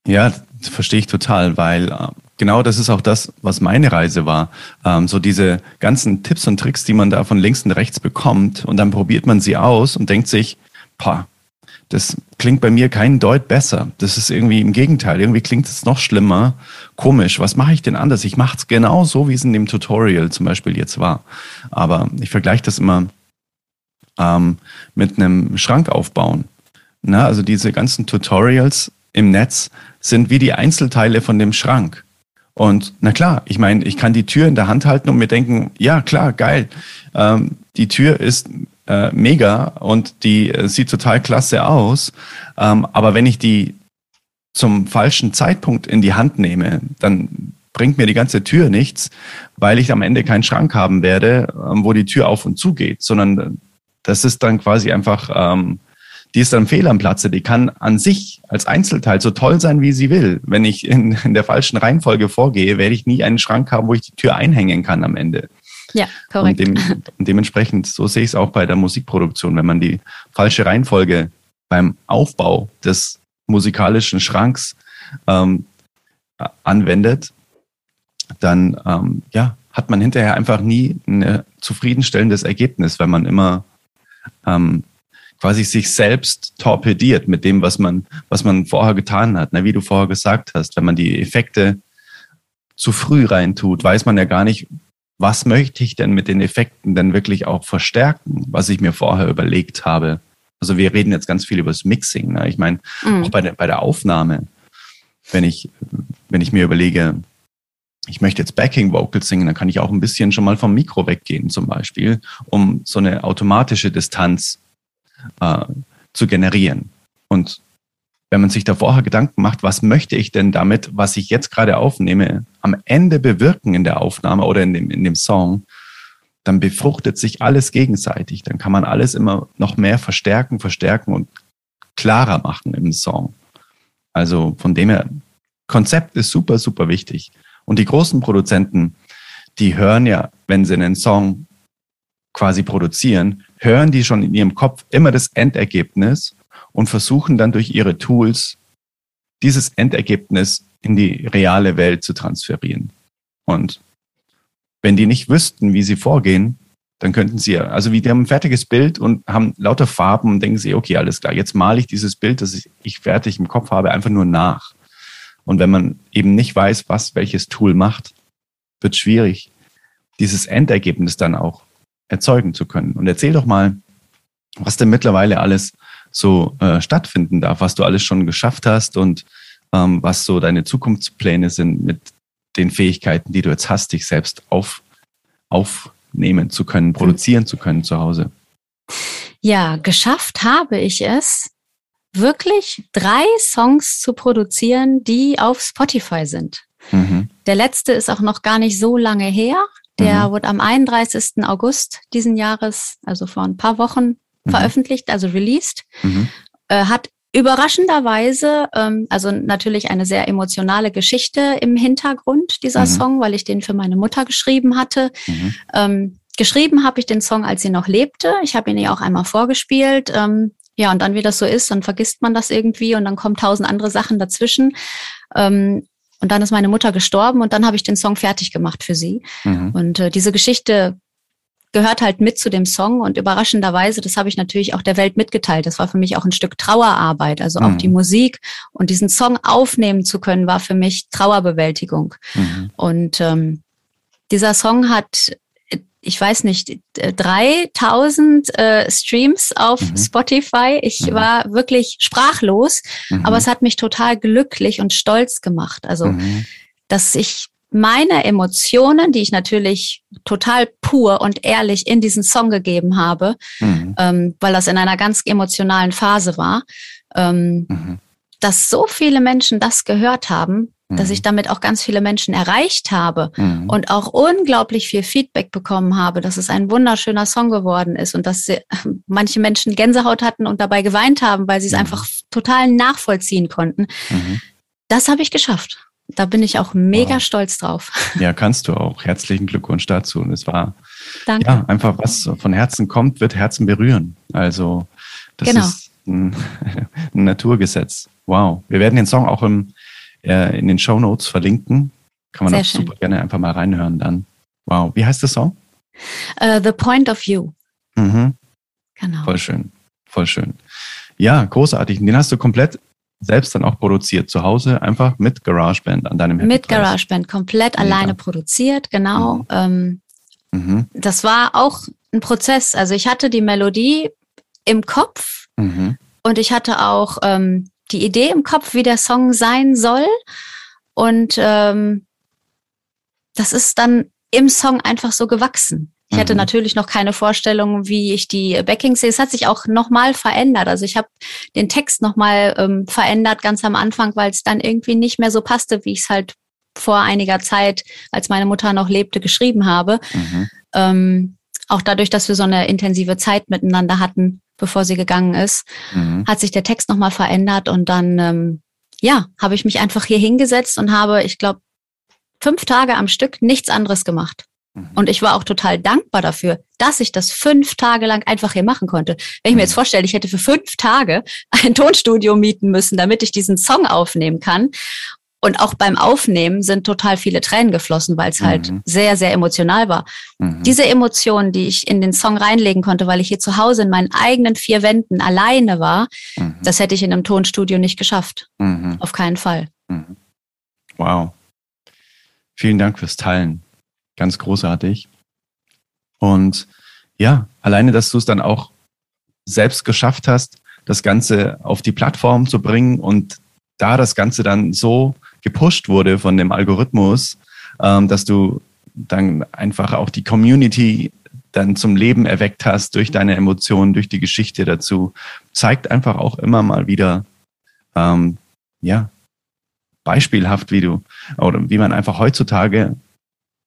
Ja, verstehe ich total, weil äh, genau das ist auch das, was meine Reise war. Ähm, so diese ganzen Tipps und Tricks, die man da von links und rechts bekommt und dann probiert man sie aus und denkt sich, pah, das klingt bei mir keinen Deut besser. Das ist irgendwie im Gegenteil. Irgendwie klingt es noch schlimmer. Komisch. Was mache ich denn anders? Ich mache es genau so, wie es in dem Tutorial zum Beispiel jetzt war. Aber ich vergleiche das immer ähm, mit einem Schrank aufbauen. Na, also diese ganzen Tutorials im Netz sind wie die Einzelteile von dem Schrank. Und na klar, ich meine, ich kann die Tür in der Hand halten und mir denken, ja klar, geil. Ähm, die Tür ist äh, mega und die äh, sieht total klasse aus. Ähm, aber wenn ich die zum falschen Zeitpunkt in die Hand nehme, dann bringt mir die ganze Tür nichts, weil ich am Ende keinen Schrank haben werde, ähm, wo die Tür auf und zu geht, sondern das ist dann quasi einfach, ähm, die ist dann fehl am Platze. Die kann an sich als Einzelteil so toll sein, wie sie will. Wenn ich in, in der falschen Reihenfolge vorgehe, werde ich nie einen Schrank haben, wo ich die Tür einhängen kann am Ende. Ja, korrekt. Und, dem, dementsprechend, so sehe ich es auch bei der Musikproduktion, wenn man die falsche Reihenfolge beim Aufbau des musikalischen Schranks ähm, anwendet, dann ähm, ja, hat man hinterher einfach nie ein zufriedenstellendes Ergebnis, wenn man immer ähm, quasi sich selbst torpediert mit dem, was man, was man vorher getan hat. Na, wie du vorher gesagt hast, wenn man die Effekte zu früh reintut, weiß man ja gar nicht, was möchte ich denn mit den Effekten denn wirklich auch verstärken, was ich mir vorher überlegt habe. Also wir reden jetzt ganz viel über das Mixing. Ne? Ich meine, mhm. auch bei der, bei der Aufnahme, wenn ich, wenn ich mir überlege, ich möchte jetzt Backing Vocals singen, dann kann ich auch ein bisschen schon mal vom Mikro weggehen zum Beispiel, um so eine automatische Distanz äh, zu generieren. Und wenn man sich da vorher Gedanken macht, was möchte ich denn damit, was ich jetzt gerade aufnehme, am Ende bewirken in der Aufnahme oder in dem, in dem Song, dann befruchtet sich alles gegenseitig. Dann kann man alles immer noch mehr verstärken, verstärken und klarer machen im Song. Also von dem her, Konzept ist super, super wichtig. Und die großen Produzenten, die hören ja, wenn sie einen Song quasi produzieren, hören die schon in ihrem Kopf immer das Endergebnis und versuchen dann durch ihre Tools dieses Endergebnis in die reale Welt zu transferieren. Und wenn die nicht wüssten, wie sie vorgehen, dann könnten sie ja, also wie die haben ein fertiges Bild und haben lauter Farben und denken sie, okay, alles klar, jetzt male ich dieses Bild, das ich fertig im Kopf habe, einfach nur nach. Und wenn man eben nicht weiß, was welches Tool macht, wird schwierig, dieses Endergebnis dann auch erzeugen zu können. Und erzähl doch mal, was denn mittlerweile alles so äh, stattfinden darf, was du alles schon geschafft hast und ähm, was so deine Zukunftspläne sind mit den Fähigkeiten, die du jetzt hast, dich selbst auf, aufnehmen zu können, produzieren zu können zu Hause. Ja, geschafft habe ich es, wirklich drei Songs zu produzieren, die auf Spotify sind. Mhm. Der letzte ist auch noch gar nicht so lange her. Der mhm. wurde am 31. August diesen Jahres, also vor ein paar Wochen, mhm. veröffentlicht, also released. Mhm. Äh, hat überraschenderweise, ähm, also natürlich eine sehr emotionale Geschichte im Hintergrund dieser mhm. Song, weil ich den für meine Mutter geschrieben hatte. Mhm. Ähm, geschrieben habe ich den Song, als sie noch lebte. Ich habe ihn ihr auch einmal vorgespielt. Ähm, ja, und dann, wie das so ist, dann vergisst man das irgendwie und dann kommen tausend andere Sachen dazwischen. Ähm, und dann ist meine Mutter gestorben und dann habe ich den Song fertig gemacht für sie. Mhm. Und äh, diese Geschichte gehört halt mit zu dem Song und überraschenderweise, das habe ich natürlich auch der Welt mitgeteilt. Das war für mich auch ein Stück Trauerarbeit. Also auch mhm. die Musik und diesen Song aufnehmen zu können, war für mich Trauerbewältigung. Mhm. Und ähm, dieser Song hat ich weiß nicht, 3000 äh, Streams auf mhm. Spotify. Ich mhm. war wirklich sprachlos, mhm. aber es hat mich total glücklich und stolz gemacht. Also, mhm. dass ich meine Emotionen, die ich natürlich total pur und ehrlich in diesen Song gegeben habe, mhm. ähm, weil das in einer ganz emotionalen Phase war, ähm, mhm. dass so viele Menschen das gehört haben, mhm. dass ich damit auch ganz viele Menschen erreicht habe mhm. und auch unglaublich viel Feedback bekommen habe, dass es ein wunderschöner Song geworden ist und dass sie, manche Menschen Gänsehaut hatten und dabei geweint haben, weil sie es mhm. einfach total nachvollziehen konnten. Mhm. Das habe ich geschafft. Da bin ich auch mega wow. stolz drauf. Ja, kannst du auch. Herzlichen Glückwunsch dazu. Und es war Danke. Ja, einfach was von Herzen kommt, wird Herzen berühren. Also das genau. ist ein, ein, Naturgesetz. Wow. Wir werden den Song auch im, äh, in den Show Notes verlinken. Kann man Sehr auch schön. super gerne einfach mal reinhören dann. Wow. Wie heißt der Song? Uh, The Point of View. Mhm. Genau. Voll schön. Voll schön. Ja, großartig. Den hast du komplett selbst dann auch produziert, zu Hause einfach mit GarageBand an deinem Happy Mit. GarageBand, komplett Mega. alleine produziert, genau. Mhm. Ähm, mhm. Das war auch ein Prozess. Also ich hatte die Melodie im Kopf mhm. und ich hatte auch ähm, die Idee im Kopf, wie der Song sein soll. Und ähm, das ist dann im Song einfach so gewachsen. Ich hatte mhm. natürlich noch keine Vorstellung, wie ich die Backings sehe. Es hat sich auch nochmal verändert. Also ich habe den Text nochmal ähm, verändert ganz am Anfang, weil es dann irgendwie nicht mehr so passte, wie ich es halt vor einiger Zeit, als meine Mutter noch lebte, geschrieben habe. Mhm. Ähm, auch dadurch, dass wir so eine intensive Zeit miteinander hatten, bevor sie gegangen ist, mhm. hat sich der Text nochmal verändert und dann, ähm, ja, habe ich mich einfach hier hingesetzt und habe, ich glaube, fünf Tage am Stück nichts anderes gemacht. Mhm. Und ich war auch total dankbar dafür, dass ich das fünf Tage lang einfach hier machen konnte. Wenn ich mir jetzt mhm. vorstelle, ich hätte für fünf Tage ein Tonstudio mieten müssen, damit ich diesen Song aufnehmen kann. Und auch beim Aufnehmen sind total viele Tränen geflossen, weil es halt mhm. sehr, sehr emotional war. Mhm. Diese Emotionen, die ich in den Song reinlegen konnte, weil ich hier zu Hause in meinen eigenen vier Wänden alleine war, mhm. das hätte ich in einem Tonstudio nicht geschafft. Mhm. Auf keinen Fall. Wow. Vielen Dank fürs Teilen. Ganz großartig. Und ja, alleine, dass du es dann auch selbst geschafft hast, das Ganze auf die Plattform zu bringen und da das Ganze dann so gepusht wurde von dem Algorithmus, ähm, dass du dann einfach auch die Community dann zum Leben erweckt hast durch deine Emotionen, durch die Geschichte dazu, zeigt einfach auch immer mal wieder, ähm, ja, beispielhaft, wie du, oder wie man einfach heutzutage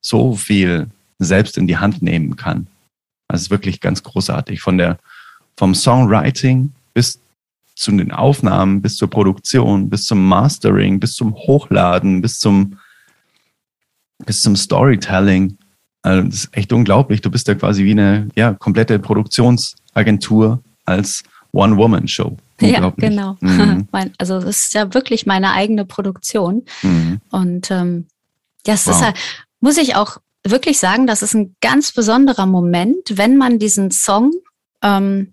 so viel selbst in die Hand nehmen kann. Das ist wirklich ganz großartig. Von der, vom Songwriting bis zu den Aufnahmen, bis zur Produktion, bis zum Mastering, bis zum Hochladen, bis zum, bis zum Storytelling. Also das ist echt unglaublich. Du bist ja quasi wie eine ja, komplette Produktionsagentur als One-Woman-Show. Ja, genau. Mhm. also das ist ja wirklich meine eigene Produktion. Mhm. Und ähm, ja, es wow. ist halt, muss ich auch wirklich sagen, das ist ein ganz besonderer Moment, wenn man diesen Song ähm,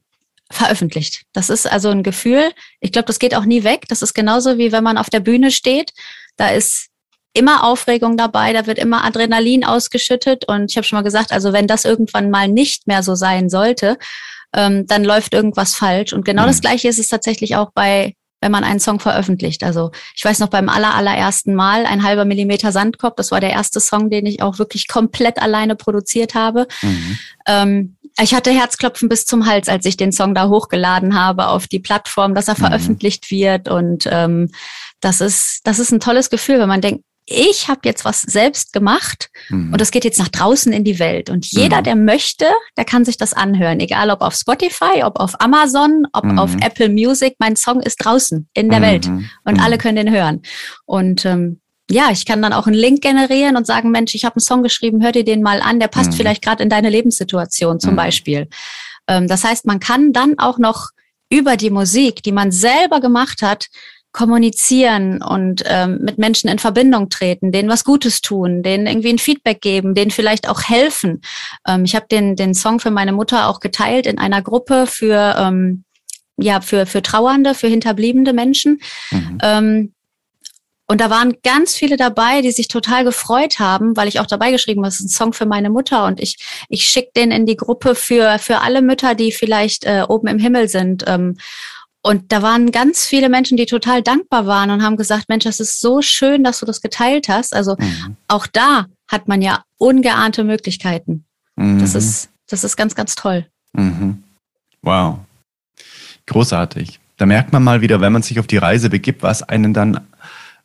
veröffentlicht. Das ist also ein Gefühl, ich glaube, das geht auch nie weg. Das ist genauso wie wenn man auf der Bühne steht. Da ist immer Aufregung dabei, da wird immer Adrenalin ausgeschüttet. Und ich habe schon mal gesagt, also wenn das irgendwann mal nicht mehr so sein sollte, ähm, dann läuft irgendwas falsch. Und genau mhm. das Gleiche ist es tatsächlich auch bei wenn man einen Song veröffentlicht. Also ich weiß noch beim aller, allerersten Mal, ein halber Millimeter Sandkorb, das war der erste Song, den ich auch wirklich komplett alleine produziert habe. Mhm. Ähm, ich hatte Herzklopfen bis zum Hals, als ich den Song da hochgeladen habe auf die Plattform, dass er mhm. veröffentlicht wird. Und ähm, das ist, das ist ein tolles Gefühl, wenn man denkt, ich habe jetzt was selbst gemacht mhm. und das geht jetzt nach draußen in die Welt. Und jeder, mhm. der möchte, der kann sich das anhören. Egal ob auf Spotify, ob auf Amazon, ob mhm. auf Apple Music. Mein Song ist draußen in der Welt mhm. und alle mhm. können den hören. Und ähm, ja, ich kann dann auch einen Link generieren und sagen, Mensch, ich habe einen Song geschrieben, hör dir den mal an, der passt mhm. vielleicht gerade in deine Lebenssituation zum Beispiel. Ähm, das heißt, man kann dann auch noch über die Musik, die man selber gemacht hat, kommunizieren und ähm, mit Menschen in Verbindung treten, denen was Gutes tun, denen irgendwie ein Feedback geben, denen vielleicht auch helfen. Ähm, ich habe den, den Song für meine Mutter auch geteilt in einer Gruppe für, ähm, ja, für, für Trauernde, für hinterbliebene Menschen. Mhm. Ähm, und da waren ganz viele dabei, die sich total gefreut haben, weil ich auch dabei geschrieben habe, es ist ein Song für meine Mutter und ich, ich schicke den in die Gruppe für, für alle Mütter, die vielleicht äh, oben im Himmel sind. Ähm, und da waren ganz viele Menschen, die total dankbar waren und haben gesagt, Mensch, das ist so schön, dass du das geteilt hast. Also mhm. auch da hat man ja ungeahnte Möglichkeiten. Mhm. Das ist, das ist ganz, ganz toll. Mhm. Wow. Großartig. Da merkt man mal wieder, wenn man sich auf die Reise begibt, was einen dann,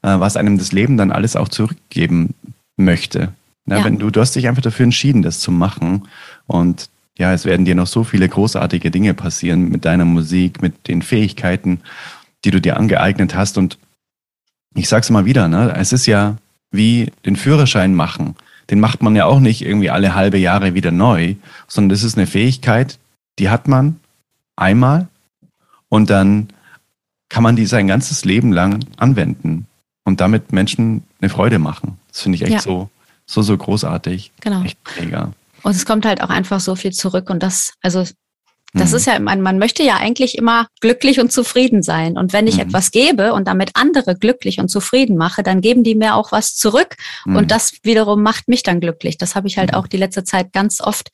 äh, was einem das Leben dann alles auch zurückgeben möchte. Na, ja. wenn du, du hast dich einfach dafür entschieden, das zu machen. Und ja, es werden dir noch so viele großartige Dinge passieren mit deiner Musik, mit den Fähigkeiten, die du dir angeeignet hast. Und ich sag's mal wieder, ne, es ist ja wie den Führerschein machen. den macht man ja auch nicht irgendwie alle halbe Jahre wieder neu, sondern das ist eine Fähigkeit, die hat man einmal und dann kann man die sein ganzes Leben lang anwenden und damit Menschen eine Freude machen. Das finde ich echt ja. so, so, so großartig. Genau. Echt mega. Und es kommt halt auch einfach so viel zurück und das, also das mhm. ist ja, man, man möchte ja eigentlich immer glücklich und zufrieden sein. Und wenn ich mhm. etwas gebe und damit andere glücklich und zufrieden mache, dann geben die mir auch was zurück. Mhm. Und das wiederum macht mich dann glücklich. Das habe ich halt mhm. auch die letzte Zeit ganz oft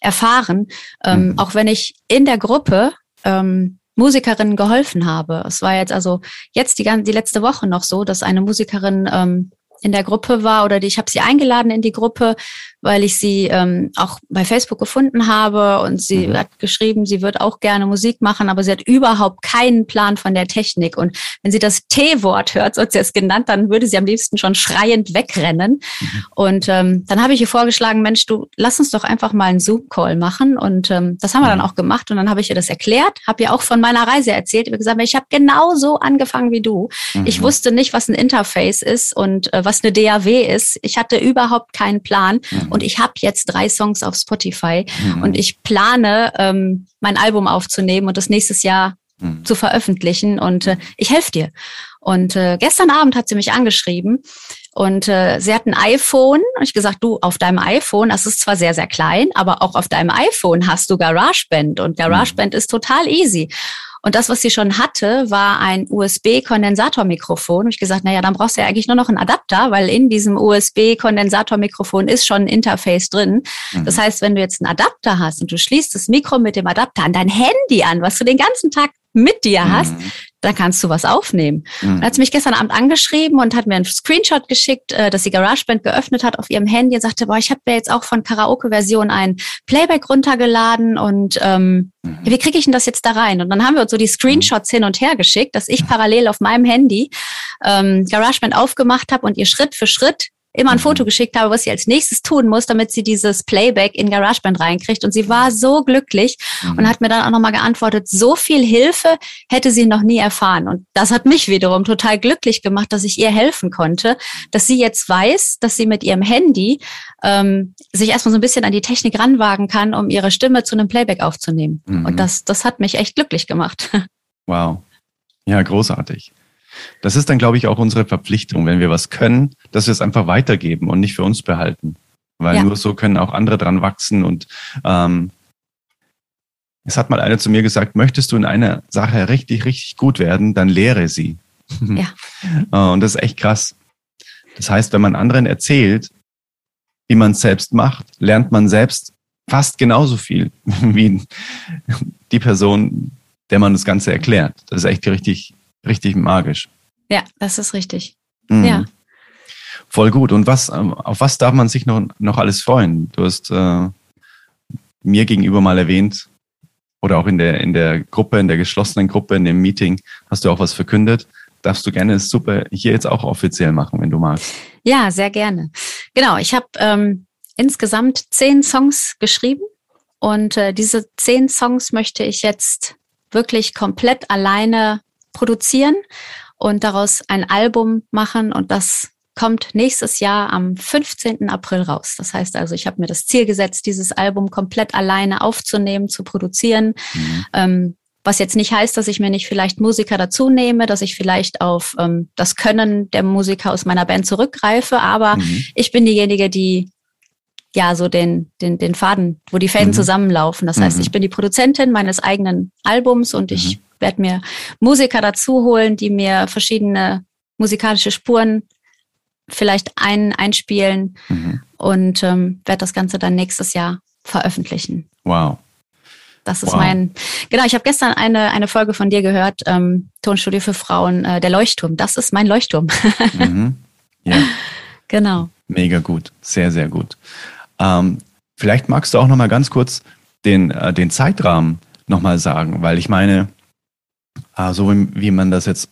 erfahren. Ähm, mhm. auch wenn ich in der Gruppe ähm, Musikerinnen geholfen habe. Es war jetzt also jetzt die, ganze, die letzte Woche noch so, dass eine Musikerin ähm, in der Gruppe war oder die, ich habe sie eingeladen in die Gruppe, weil ich sie ähm, auch bei Facebook gefunden habe und sie mhm. hat geschrieben, sie wird auch gerne Musik machen, aber sie hat überhaupt keinen Plan von der Technik. Und wenn sie das T-Wort hört, so hat sie es genannt, dann würde sie am liebsten schon schreiend wegrennen. Mhm. Und ähm, dann habe ich ihr vorgeschlagen, Mensch, du lass uns doch einfach mal einen Zoom-Call machen. Und ähm, das haben wir dann mhm. auch gemacht. Und dann habe ich ihr das erklärt, habe ihr auch von meiner Reise erzählt. Ich habe gesagt, ich habe genau so angefangen wie du. Mhm. Ich wusste nicht, was ein Interface ist und äh, was eine DAW ist. Ich hatte überhaupt keinen Plan. Mhm. Und ich habe jetzt drei Songs auf Spotify mhm. und ich plane, ähm, mein Album aufzunehmen und das nächstes Jahr mhm. zu veröffentlichen. Und äh, ich helfe dir. Und äh, gestern Abend hat sie mich angeschrieben und äh, sie hat ein iPhone. Und ich gesagt, du, auf deinem iPhone, das ist zwar sehr, sehr klein, aber auch auf deinem iPhone hast du GarageBand. Und GarageBand mhm. ist total easy. Und das, was sie schon hatte, war ein USB-Kondensatormikrofon. Und ich gesagt, naja, dann brauchst du ja eigentlich nur noch einen Adapter, weil in diesem USB-Kondensatormikrofon ist schon ein Interface drin. Mhm. Das heißt, wenn du jetzt einen Adapter hast und du schließt das Mikro mit dem Adapter an dein Handy an, was du den ganzen Tag mit dir mhm. Dann kannst du was aufnehmen. Mhm. Hat sie mich gestern Abend angeschrieben und hat mir einen Screenshot geschickt, äh, dass sie GarageBand geöffnet hat auf ihrem Handy und sagte, boah, ich habe mir jetzt auch von Karaoke-Version ein Playback runtergeladen und ähm, mhm. wie kriege ich denn das jetzt da rein? Und dann haben wir uns so die Screenshots mhm. hin und her geschickt, dass ich parallel auf meinem Handy ähm, GarageBand aufgemacht habe und ihr Schritt für Schritt immer ein Foto mhm. geschickt habe, was sie als nächstes tun muss, damit sie dieses Playback in GarageBand reinkriegt. Und sie war so glücklich mhm. und hat mir dann auch nochmal geantwortet, so viel Hilfe hätte sie noch nie erfahren. Und das hat mich wiederum total glücklich gemacht, dass ich ihr helfen konnte, dass sie jetzt weiß, dass sie mit ihrem Handy ähm, sich erstmal so ein bisschen an die Technik ranwagen kann, um ihre Stimme zu einem Playback aufzunehmen. Mhm. Und das, das hat mich echt glücklich gemacht. Wow. Ja, großartig. Das ist dann, glaube ich, auch unsere Verpflichtung, wenn wir was können, dass wir es einfach weitergeben und nicht für uns behalten. Weil ja. nur so können auch andere dran wachsen. Und ähm, es hat mal einer zu mir gesagt, möchtest du in einer Sache richtig, richtig gut werden, dann lehre sie. Ja. Äh, und das ist echt krass. Das heißt, wenn man anderen erzählt, wie man es selbst macht, lernt man selbst fast genauso viel wie die Person, der man das Ganze erklärt. Das ist echt richtig, richtig magisch. Ja, das ist richtig. Mhm. Ja. Voll gut. Und was, ähm, auf was darf man sich noch, noch alles freuen? Du hast äh, mir gegenüber mal erwähnt, oder auch in der, in der Gruppe, in der geschlossenen Gruppe, in dem Meeting, hast du auch was verkündet. Darfst du gerne super hier jetzt auch offiziell machen, wenn du magst. Ja, sehr gerne. Genau, ich habe ähm, insgesamt zehn Songs geschrieben und äh, diese zehn Songs möchte ich jetzt wirklich komplett alleine produzieren und daraus ein Album machen und das kommt nächstes Jahr am 15. April raus. Das heißt also, ich habe mir das Ziel gesetzt, dieses Album komplett alleine aufzunehmen, zu produzieren. Mhm. Ähm, was jetzt nicht heißt, dass ich mir nicht vielleicht Musiker dazu nehme, dass ich vielleicht auf ähm, das Können der Musiker aus meiner Band zurückgreife, aber mhm. ich bin diejenige, die ja so den, den, den Faden, wo die Fäden mhm. zusammenlaufen. Das heißt, mhm. ich bin die Produzentin meines eigenen Albums und ich mhm werde mir Musiker dazu holen, die mir verschiedene musikalische Spuren vielleicht ein, einspielen mhm. und ähm, werde das Ganze dann nächstes Jahr veröffentlichen. Wow. Das ist wow. mein, genau, ich habe gestern eine, eine Folge von dir gehört, ähm, Tonstudio für Frauen, äh, der Leuchtturm. Das ist mein Leuchtturm. mhm. Ja. Genau. Mega gut, sehr, sehr gut. Ähm, vielleicht magst du auch noch mal ganz kurz den, äh, den Zeitrahmen noch mal sagen, weil ich meine, Ah, so wie, wie man das jetzt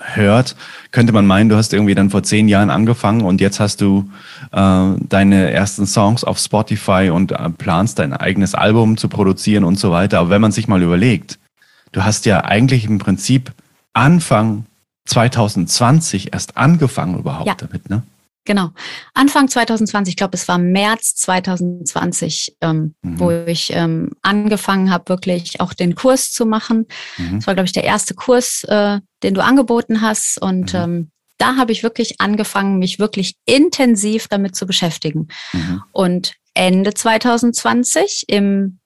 hört, könnte man meinen, du hast irgendwie dann vor zehn Jahren angefangen und jetzt hast du äh, deine ersten Songs auf Spotify und äh, planst dein eigenes Album zu produzieren und so weiter. Aber wenn man sich mal überlegt, du hast ja eigentlich im Prinzip Anfang 2020 erst angefangen überhaupt ja. damit, ne? Genau. Anfang 2020, ich glaube, es war März 2020, ähm, mhm. wo ich ähm, angefangen habe, wirklich auch den Kurs zu machen. Mhm. Das war, glaube ich, der erste Kurs, äh, den du angeboten hast. Und mhm. ähm, da habe ich wirklich angefangen, mich wirklich intensiv damit zu beschäftigen. Mhm. Und Ende 2020, im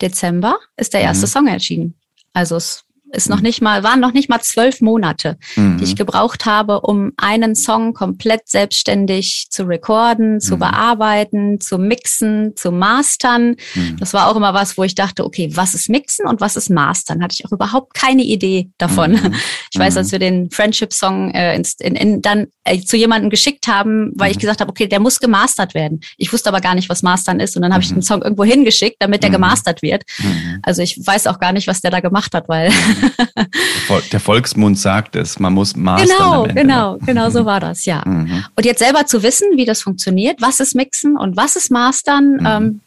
Dezember, ist der erste mhm. Song erschienen. Also es ist noch mhm. nicht mal, waren noch nicht mal zwölf Monate, mhm. die ich gebraucht habe, um einen Song komplett selbstständig zu recorden, zu mhm. bearbeiten, zu mixen, zu mastern. Mhm. Das war auch immer was, wo ich dachte, okay, was ist mixen und was ist mastern? Hatte ich auch überhaupt keine Idee davon. Mhm. Ich weiß, als mhm. wir den Friendship-Song äh, in, in, in, dann äh, zu jemandem geschickt haben, weil ich gesagt habe, okay, der muss gemastert werden. Ich wusste aber gar nicht, was mastern ist. Und dann habe ich den Song irgendwo hingeschickt, damit der gemastert wird. Also ich weiß auch gar nicht, was der da gemacht hat, weil der Volksmund sagt es, man muss mastern. Genau, genau, genau so war das, ja. Mhm. Und jetzt selber zu wissen, wie das funktioniert, was ist Mixen und was ist Mastern, mhm. ähm,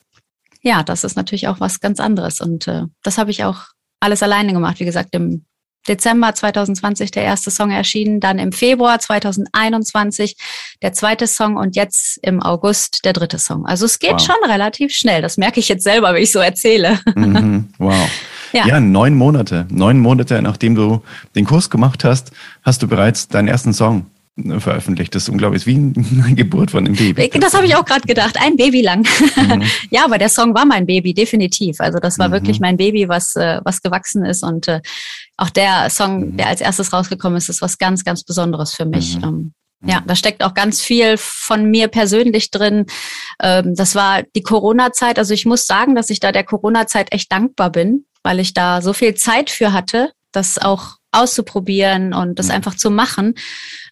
ja, das ist natürlich auch was ganz anderes. Und äh, das habe ich auch alles alleine gemacht. Wie gesagt, im Dezember 2020 der erste Song erschienen, dann im Februar 2021 der zweite Song und jetzt im August der dritte Song. Also es geht wow. schon relativ schnell. Das merke ich jetzt selber, wenn ich so erzähle. Mhm. Wow. Ja. ja, neun Monate. Neun Monate, nachdem du den Kurs gemacht hast, hast du bereits deinen ersten Song veröffentlicht. Das ist unglaublich, wie eine Geburt von einem Baby. Das habe ich auch gerade gedacht, ein Baby lang. Mhm. ja, aber der Song war mein Baby, definitiv. Also das war mhm. wirklich mein Baby, was, äh, was gewachsen ist. Und äh, auch der Song, mhm. der als erstes rausgekommen ist, ist was ganz, ganz Besonderes für mich. Mhm. Ähm, ja, da steckt auch ganz viel von mir persönlich drin. Ähm, das war die Corona-Zeit. Also ich muss sagen, dass ich da der Corona-Zeit echt dankbar bin, weil ich da so viel Zeit für hatte, das auch auszuprobieren und das mhm. einfach zu machen.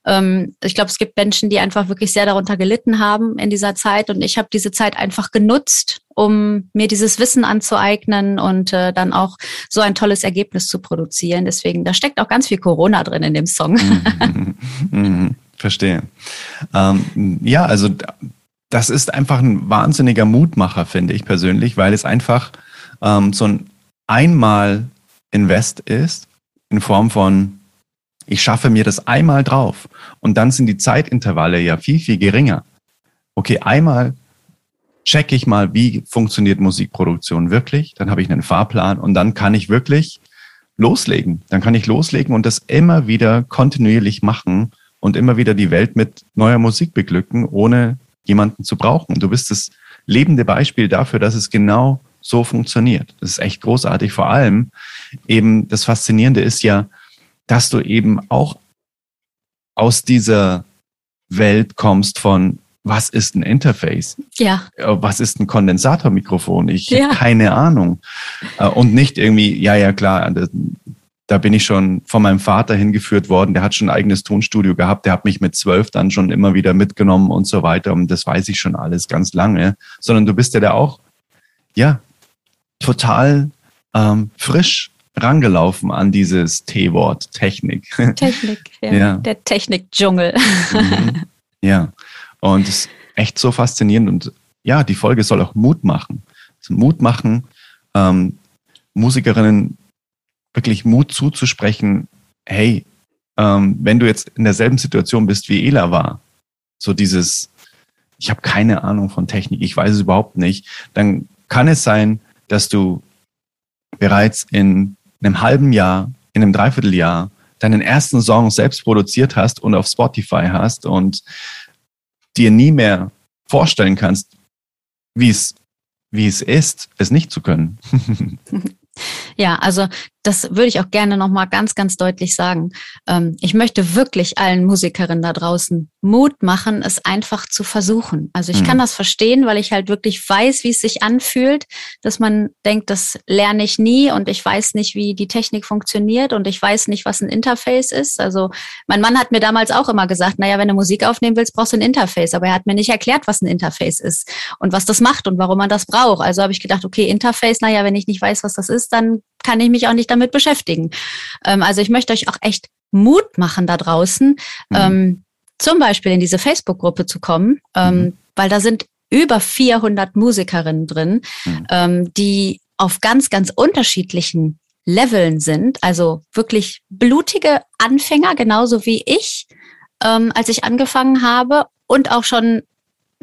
Ähm, ich glaube, es gibt Menschen, die einfach wirklich sehr darunter gelitten haben in dieser Zeit und ich habe diese Zeit einfach genutzt, um mir dieses Wissen anzueignen und äh, dann auch so ein tolles Ergebnis zu produzieren. Deswegen, da steckt auch ganz viel Corona drin in dem Song. Mhm. Mhm. Verstehe. Ähm, ja, also das ist einfach ein wahnsinniger Mutmacher, finde ich persönlich, weil es einfach ähm, so ein einmal Invest ist in Form von, ich schaffe mir das einmal drauf und dann sind die Zeitintervalle ja viel, viel geringer. Okay, einmal checke ich mal, wie funktioniert Musikproduktion wirklich, dann habe ich einen Fahrplan und dann kann ich wirklich loslegen. Dann kann ich loslegen und das immer wieder kontinuierlich machen und immer wieder die Welt mit neuer Musik beglücken, ohne jemanden zu brauchen. Du bist das lebende Beispiel dafür, dass es genau so funktioniert. Das ist echt großartig. Vor allem eben das Faszinierende ist ja, dass du eben auch aus dieser Welt kommst von was ist ein Interface? Ja. Äh, was ist ein Kondensatormikrofon? Ich ja. habe keine Ahnung. Äh, und nicht irgendwie, ja, ja, klar, da bin ich schon von meinem Vater hingeführt worden. Der hat schon ein eigenes Tonstudio gehabt. Der hat mich mit zwölf dann schon immer wieder mitgenommen und so weiter. Und das weiß ich schon alles ganz lange. Sondern du bist ja da auch, ja, total ähm, frisch rangelaufen an dieses T-Wort Technik. Technik, ja. ja. Der Technik-Dschungel. Mhm. Ja. Und es ist echt so faszinierend. Und ja, die Folge soll auch Mut machen. Also Mut machen, ähm, Musikerinnen wirklich Mut zuzusprechen, hey, ähm, wenn du jetzt in derselben Situation bist, wie Ela war, so dieses, ich habe keine Ahnung von Technik, ich weiß es überhaupt nicht, dann kann es sein, dass du bereits in einem halben Jahr, in einem Dreivierteljahr deinen ersten Song selbst produziert hast und auf Spotify hast und dir nie mehr vorstellen kannst, wie es, wie es ist, es nicht zu können. Ja, also das würde ich auch gerne nochmal ganz, ganz deutlich sagen. Ähm, ich möchte wirklich allen Musikerinnen da draußen Mut machen, es einfach zu versuchen. Also ich mhm. kann das verstehen, weil ich halt wirklich weiß, wie es sich anfühlt, dass man denkt, das lerne ich nie und ich weiß nicht, wie die Technik funktioniert und ich weiß nicht, was ein Interface ist. Also mein Mann hat mir damals auch immer gesagt, naja, wenn du Musik aufnehmen willst, brauchst du ein Interface. Aber er hat mir nicht erklärt, was ein Interface ist und was das macht und warum man das braucht. Also habe ich gedacht, okay, Interface, naja, wenn ich nicht weiß, was das ist, dann kann ich mich auch nicht damit beschäftigen. Ähm, also ich möchte euch auch echt Mut machen da draußen. Mhm. Ähm, zum Beispiel in diese Facebook-Gruppe zu kommen, ähm, mhm. weil da sind über 400 Musikerinnen drin, mhm. ähm, die auf ganz, ganz unterschiedlichen Leveln sind. Also wirklich blutige Anfänger, genauso wie ich, ähm, als ich angefangen habe. und auch schon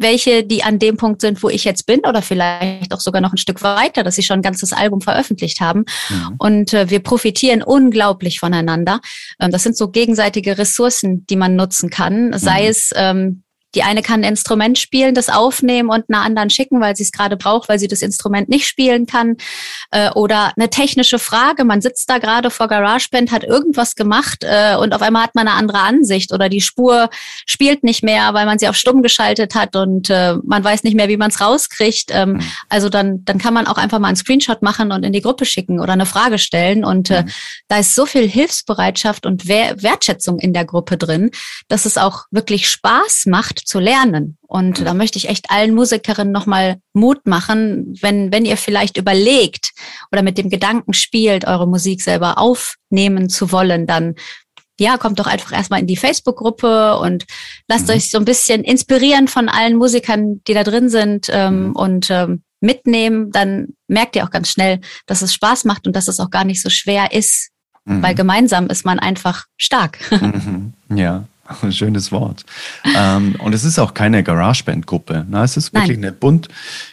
welche, die an dem Punkt sind, wo ich jetzt bin oder vielleicht auch sogar noch ein Stück weiter, dass sie schon ein ganzes Album veröffentlicht haben. Mhm. Und äh, wir profitieren unglaublich voneinander. Ähm, das sind so gegenseitige Ressourcen, die man nutzen kann, sei mhm. es ähm, die eine kann ein Instrument spielen, das aufnehmen und einer anderen schicken, weil sie es gerade braucht, weil sie das Instrument nicht spielen kann. Äh, oder eine technische Frage. Man sitzt da gerade vor GarageBand, hat irgendwas gemacht äh, und auf einmal hat man eine andere Ansicht oder die Spur spielt nicht mehr, weil man sie auf stumm geschaltet hat und äh, man weiß nicht mehr, wie man es rauskriegt. Ähm, mhm. Also dann, dann kann man auch einfach mal einen Screenshot machen und in die Gruppe schicken oder eine Frage stellen. Und äh, mhm. da ist so viel Hilfsbereitschaft und Wertschätzung in der Gruppe drin, dass es auch wirklich Spaß macht, zu lernen. Und da möchte ich echt allen Musikerinnen nochmal Mut machen, wenn, wenn ihr vielleicht überlegt oder mit dem Gedanken spielt, eure Musik selber aufnehmen zu wollen, dann ja, kommt doch einfach erstmal in die Facebook-Gruppe und lasst mhm. euch so ein bisschen inspirieren von allen Musikern, die da drin sind ähm, mhm. und ähm, mitnehmen. Dann merkt ihr auch ganz schnell, dass es Spaß macht und dass es auch gar nicht so schwer ist, mhm. weil gemeinsam ist man einfach stark. Mhm. Ja, schönes Wort. ähm, und es ist auch keine GarageBand-Gruppe. Ne? Es ist wirklich Nein. eine bunt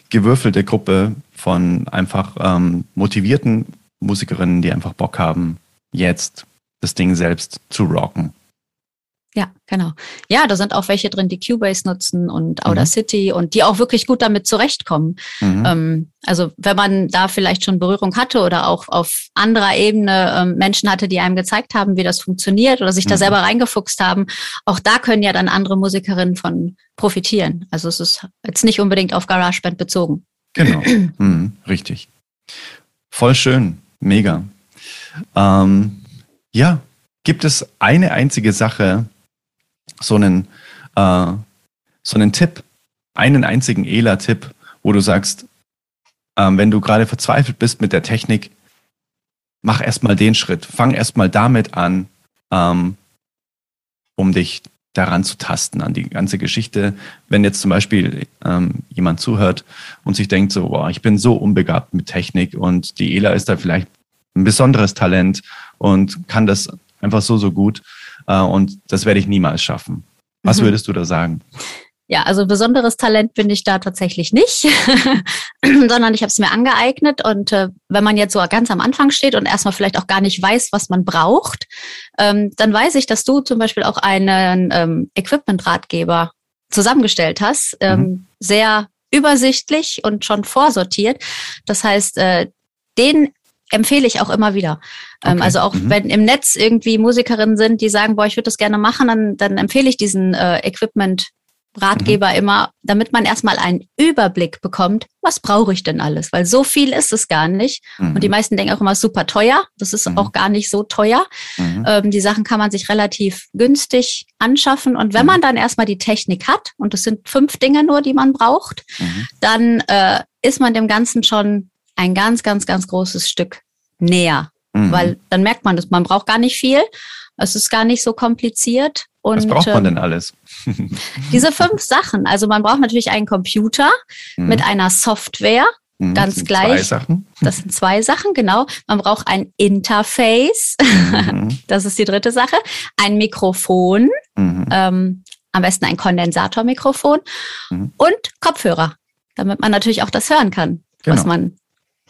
gewürfelte Gruppe von einfach ähm, motivierten Musikerinnen, die einfach Bock haben, jetzt das Ding selbst zu rocken. Ja, genau. Ja, da sind auch welche drin, die Cubase nutzen und Audacity mhm. und die auch wirklich gut damit zurechtkommen. Mhm. Ähm, also wenn man da vielleicht schon Berührung hatte oder auch auf anderer Ebene ähm, Menschen hatte, die einem gezeigt haben, wie das funktioniert oder sich mhm. da selber reingefuchst haben, auch da können ja dann andere Musikerinnen von profitieren. Also es ist jetzt nicht unbedingt auf GarageBand bezogen. Genau, mhm, richtig. Voll schön, mega. Ähm, ja, gibt es eine einzige Sache, so einen, äh, so einen Tipp, einen einzigen ELA-Tipp, wo du sagst, ähm, wenn du gerade verzweifelt bist mit der Technik, mach erstmal den Schritt. Fang erstmal damit an, ähm, um dich daran zu tasten, an die ganze Geschichte. Wenn jetzt zum Beispiel ähm, jemand zuhört und sich denkt, so, boah, ich bin so unbegabt mit Technik und die ELA ist da vielleicht ein besonderes Talent und kann das einfach so, so gut. Äh, und das werde ich niemals schaffen. Was mhm. würdest du da sagen? Ja, also besonderes Talent bin ich da tatsächlich nicht, sondern ich habe es mir angeeignet. Und äh, wenn man jetzt so ganz am Anfang steht und erstmal vielleicht auch gar nicht weiß, was man braucht, ähm, dann weiß ich, dass du zum Beispiel auch einen ähm, Equipment-Ratgeber zusammengestellt hast, ähm, mhm. sehr übersichtlich und schon vorsortiert. Das heißt, äh, den empfehle ich auch immer wieder. Ähm, okay. also auch mhm. wenn im Netz irgendwie Musikerinnen sind, die sagen, boah, ich würde das gerne machen, dann, dann empfehle ich diesen äh, Equipment Ratgeber mhm. immer, damit man erstmal einen Überblick bekommt, was brauche ich denn alles? Weil so viel ist es gar nicht. Mhm. Und die meisten denken auch immer super teuer. Das ist mhm. auch gar nicht so teuer. Mhm. Ähm, die Sachen kann man sich relativ günstig anschaffen. Und wenn mhm. man dann erstmal die Technik hat, und das sind fünf Dinge nur, die man braucht, mhm. dann äh, ist man dem Ganzen schon ein ganz, ganz, ganz großes Stück näher. Mhm. Weil dann merkt man das, man braucht gar nicht viel. Es ist gar nicht so kompliziert. Und, Was braucht man denn alles? diese fünf Sachen. Also man braucht natürlich einen Computer mhm. mit einer Software. Mhm, ganz das gleich. Zwei Sachen. Das sind zwei Sachen, genau. Man braucht ein Interface. Mhm. Das ist die dritte Sache. Ein Mikrofon. Mhm. Ähm, am besten ein Kondensatormikrofon. Mhm. Und Kopfhörer, damit man natürlich auch das hören kann, genau. was man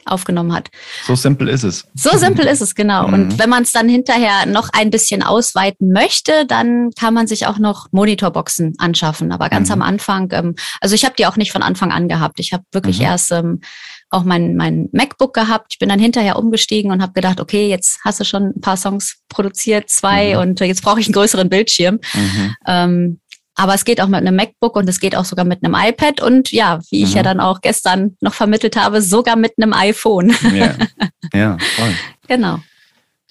aufgenommen hat. So simpel ist es. So simpel ist es, genau. Mhm. Und wenn man es dann hinterher noch ein bisschen ausweiten möchte, dann kann man sich auch noch Monitorboxen anschaffen. Aber ganz mhm. am Anfang, ähm, also ich habe die auch nicht von Anfang an gehabt. Ich habe wirklich mhm. erst ähm, auch mein, mein MacBook gehabt. Ich bin dann hinterher umgestiegen und habe gedacht, okay, jetzt hast du schon ein paar Songs produziert, zwei, mhm. und jetzt brauche ich einen größeren Bildschirm. Mhm. Ähm, aber es geht auch mit einem MacBook und es geht auch sogar mit einem iPad und ja, wie ich ja mhm. dann auch gestern noch vermittelt habe, sogar mit einem iPhone. Ja, ja voll. Genau.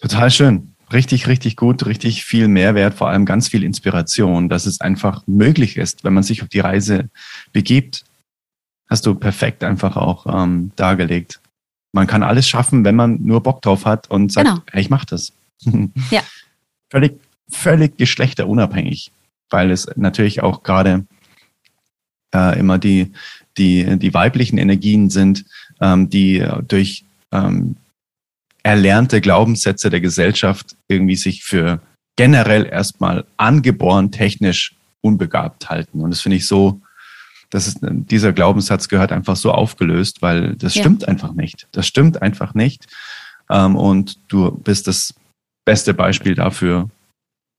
Total schön. Richtig, richtig gut, richtig viel Mehrwert, vor allem ganz viel Inspiration, dass es einfach möglich ist, wenn man sich auf die Reise begibt. Hast du perfekt einfach auch ähm, dargelegt. Man kann alles schaffen, wenn man nur Bock drauf hat und sagt, genau. hey, ich mach das. ja. Völlig, völlig geschlechterunabhängig weil es natürlich auch gerade äh, immer die, die, die weiblichen Energien sind, ähm, die durch ähm, erlernte Glaubenssätze der Gesellschaft irgendwie sich für generell erstmal angeboren technisch unbegabt halten. Und das finde ich so, das ist, dieser Glaubenssatz gehört einfach so aufgelöst, weil das ja. stimmt einfach nicht. Das stimmt einfach nicht. Ähm, und du bist das beste Beispiel dafür,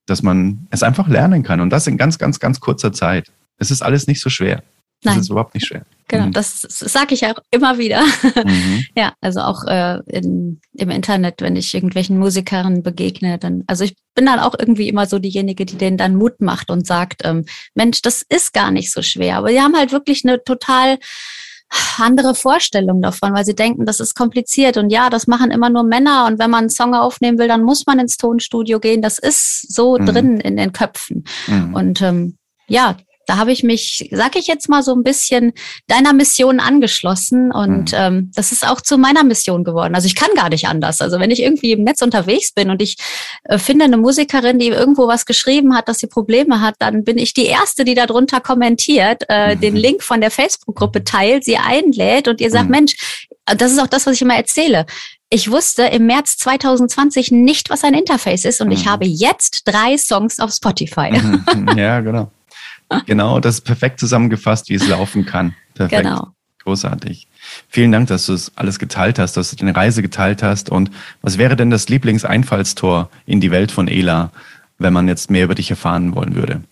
dass man es einfach lernen kann. Und das in ganz, ganz, ganz kurzer Zeit. Es ist alles nicht so schwer. Das Nein. ist überhaupt nicht schwer. Genau, mhm. das, das sage ich auch immer wieder. Mhm. Ja, also auch äh, in, im Internet, wenn ich irgendwelchen Musikern begegne, dann, also ich bin dann auch irgendwie immer so diejenige, die denen dann Mut macht und sagt, ähm, Mensch, das ist gar nicht so schwer. Aber die haben halt wirklich eine total andere Vorstellung davon, weil sie denken, das ist kompliziert und ja, das machen immer nur Männer und wenn man einen Song aufnehmen will, dann muss man ins Tonstudio gehen. Das ist so mhm. drin in den Köpfen. Mhm. Und ähm, ja, da habe ich mich, sag ich jetzt mal so ein bisschen deiner Mission angeschlossen und mhm. ähm, das ist auch zu meiner Mission geworden. Also ich kann gar nicht anders. Also wenn ich irgendwie im Netz unterwegs bin und ich äh, finde eine Musikerin, die irgendwo was geschrieben hat, dass sie Probleme hat, dann bin ich die erste, die darunter kommentiert, äh, mhm. den Link von der Facebook-Gruppe teilt, sie einlädt und ihr sagt, mhm. Mensch, das ist auch das, was ich immer erzähle. Ich wusste im März 2020 nicht, was ein Interface ist und ich mhm. habe jetzt drei Songs auf Spotify. Mhm. Ja, genau. Genau, das ist perfekt zusammengefasst, wie es laufen kann. Perfekt. Genau. Großartig. Vielen Dank, dass du es alles geteilt hast, dass du deine Reise geteilt hast. Und was wäre denn das Lieblingseinfallstor in die Welt von Ela, wenn man jetzt mehr über dich erfahren wollen würde?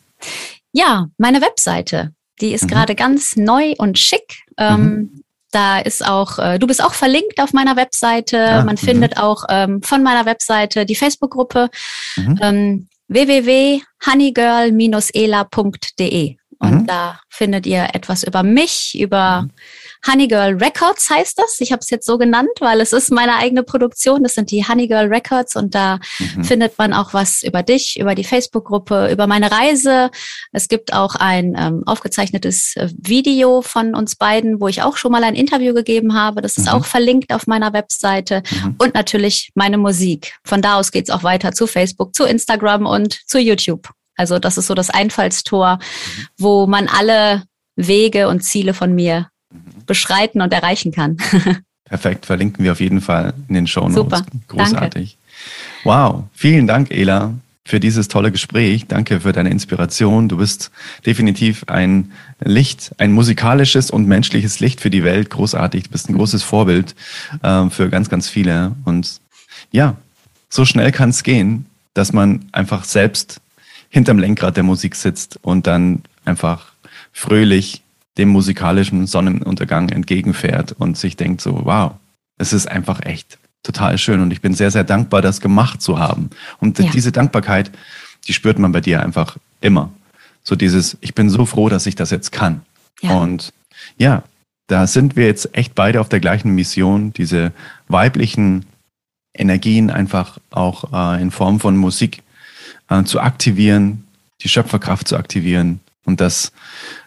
Ja, meine Webseite. Die ist mhm. gerade ganz neu und schick. Ähm, mhm. Da ist auch, äh, du bist auch verlinkt auf meiner Webseite. Ah, Man findet mhm. auch ähm, von meiner Webseite die Facebook-Gruppe. Mhm. Ähm, www.honeygirl-ela.de. Und mhm. da findet ihr etwas über mich, über mhm. Honeygirl Records heißt das. Ich habe es jetzt so genannt, weil es ist meine eigene Produktion. Das sind die Honeygirl Records und da mhm. findet man auch was über dich, über die Facebook-Gruppe, über meine Reise. Es gibt auch ein ähm, aufgezeichnetes äh, Video von uns beiden, wo ich auch schon mal ein Interview gegeben habe. Das ist mhm. auch verlinkt auf meiner Webseite mhm. und natürlich meine Musik. Von da aus geht's auch weiter zu Facebook, zu Instagram und zu YouTube. Also das ist so das Einfallstor, mhm. wo man alle Wege und Ziele von mir beschreiten und erreichen kann. Perfekt, verlinken wir auf jeden Fall in den Show Notes. Super, großartig. Danke. Wow, vielen Dank, Ela, für dieses tolle Gespräch. Danke für deine Inspiration. Du bist definitiv ein Licht, ein musikalisches und menschliches Licht für die Welt. Großartig. Du bist ein großes Vorbild äh, für ganz, ganz viele. Und ja, so schnell kann es gehen, dass man einfach selbst hinterm Lenkrad der Musik sitzt und dann einfach fröhlich dem musikalischen Sonnenuntergang entgegenfährt und sich denkt so, wow, es ist einfach echt total schön und ich bin sehr, sehr dankbar, das gemacht zu haben. Und ja. diese Dankbarkeit, die spürt man bei dir einfach immer. So dieses, ich bin so froh, dass ich das jetzt kann. Ja. Und ja, da sind wir jetzt echt beide auf der gleichen Mission, diese weiblichen Energien einfach auch äh, in Form von Musik äh, zu aktivieren, die Schöpferkraft zu aktivieren und das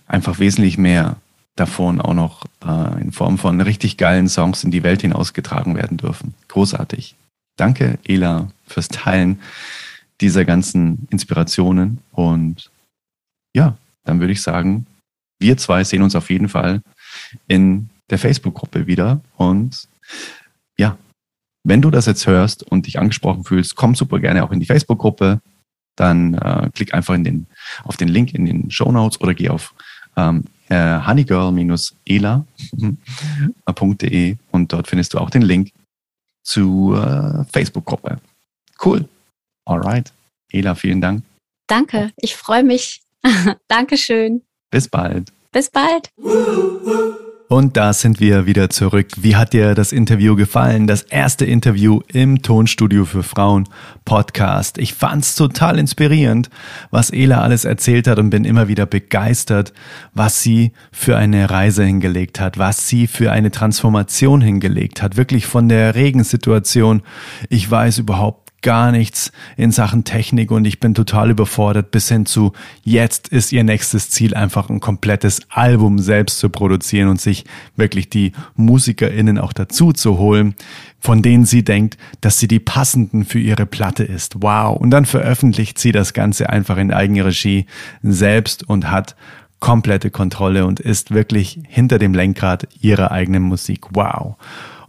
einfach wesentlich mehr davon auch noch äh, in Form von richtig geilen Songs in die Welt hinausgetragen werden dürfen. Großartig. Danke, Ela, fürs Teilen dieser ganzen Inspirationen. Und ja, dann würde ich sagen, wir zwei sehen uns auf jeden Fall in der Facebook-Gruppe wieder. Und ja, wenn du das jetzt hörst und dich angesprochen fühlst, komm super gerne auch in die Facebook-Gruppe. Dann äh, klick einfach in den, auf den Link in den Show Notes oder geh auf ähm, äh, honeygirl-ela.de und dort findest du auch den Link zur äh, Facebook-Gruppe. Cool. Alright. Ela, vielen Dank. Danke, ich freue mich. Dankeschön. Bis bald. Bis bald. Und da sind wir wieder zurück. Wie hat dir das Interview gefallen? Das erste Interview im Tonstudio für Frauen Podcast. Ich fand's total inspirierend, was Ela alles erzählt hat und bin immer wieder begeistert, was sie für eine Reise hingelegt hat, was sie für eine Transformation hingelegt hat. Wirklich von der Regensituation. Ich weiß überhaupt gar nichts in Sachen Technik und ich bin total überfordert bis hin zu jetzt ist ihr nächstes Ziel einfach ein komplettes Album selbst zu produzieren und sich wirklich die MusikerInnen auch dazu zu holen, von denen sie denkt, dass sie die passenden für ihre Platte ist. Wow. Und dann veröffentlicht sie das Ganze einfach in Eigenregie selbst und hat komplette Kontrolle und ist wirklich hinter dem Lenkrad ihrer eigenen Musik. Wow.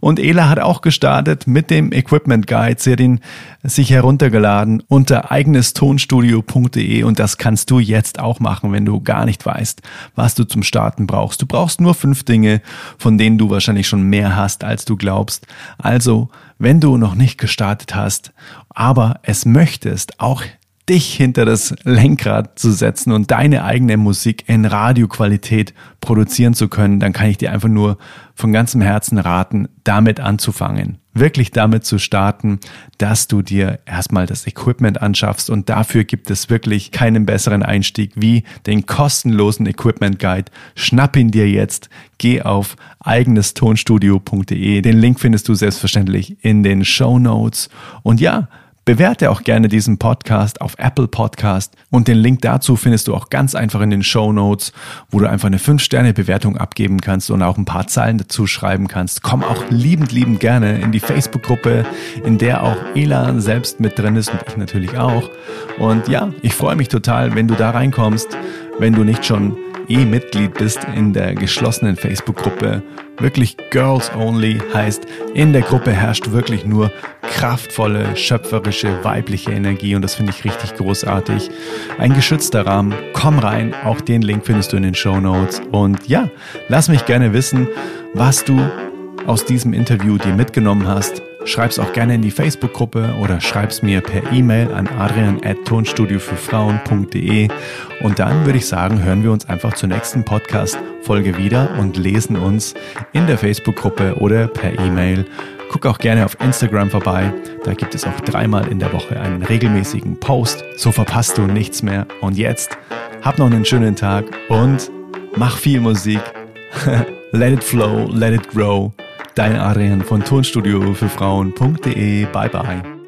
Und Ela hat auch gestartet mit dem Equipment Guide. Sie hat ihn sich heruntergeladen unter eigenestonstudio.de und das kannst du jetzt auch machen, wenn du gar nicht weißt, was du zum Starten brauchst. Du brauchst nur fünf Dinge, von denen du wahrscheinlich schon mehr hast, als du glaubst. Also, wenn du noch nicht gestartet hast, aber es möchtest, auch dich hinter das Lenkrad zu setzen und deine eigene Musik in Radioqualität produzieren zu können, dann kann ich dir einfach nur von ganzem Herzen raten, damit anzufangen. Wirklich damit zu starten, dass du dir erstmal das Equipment anschaffst und dafür gibt es wirklich keinen besseren Einstieg wie den kostenlosen Equipment Guide. Schnapp ihn dir jetzt, geh auf eigenestonstudio.de. Den Link findest du selbstverständlich in den Show Notes. Und ja, Bewerte auch gerne diesen Podcast auf Apple Podcast und den Link dazu findest du auch ganz einfach in den Show Notes, wo du einfach eine 5-Sterne-Bewertung abgeben kannst und auch ein paar Zeilen dazu schreiben kannst. Komm auch liebend, liebend gerne in die Facebook-Gruppe, in der auch Ela selbst mit drin ist und ich natürlich auch. Und ja, ich freue mich total, wenn du da reinkommst, wenn du nicht schon eh Mitglied bist in der geschlossenen Facebook-Gruppe. Wirklich Girls Only heißt, in der Gruppe herrscht wirklich nur kraftvolle, schöpferische, weibliche Energie und das finde ich richtig großartig. Ein geschützter Rahmen. Komm rein, auch den Link findest du in den Show Notes. Und ja, lass mich gerne wissen, was du aus diesem Interview dir mitgenommen hast Schreib's auch gerne in die Facebook-Gruppe oder schreib's mir per E-Mail an adrian.tonstudiofürfrauen.de und dann würde ich sagen, hören wir uns einfach zur nächsten Podcast-Folge wieder und lesen uns in der Facebook-Gruppe oder per E-Mail. Guck auch gerne auf Instagram vorbei. Da gibt es auch dreimal in der Woche einen regelmäßigen Post. So verpasst du nichts mehr. Und jetzt hab noch einen schönen Tag und mach viel Musik. let it flow, let it grow. Dein Adrian von Tonstudio für Frauen.de. Bye bye.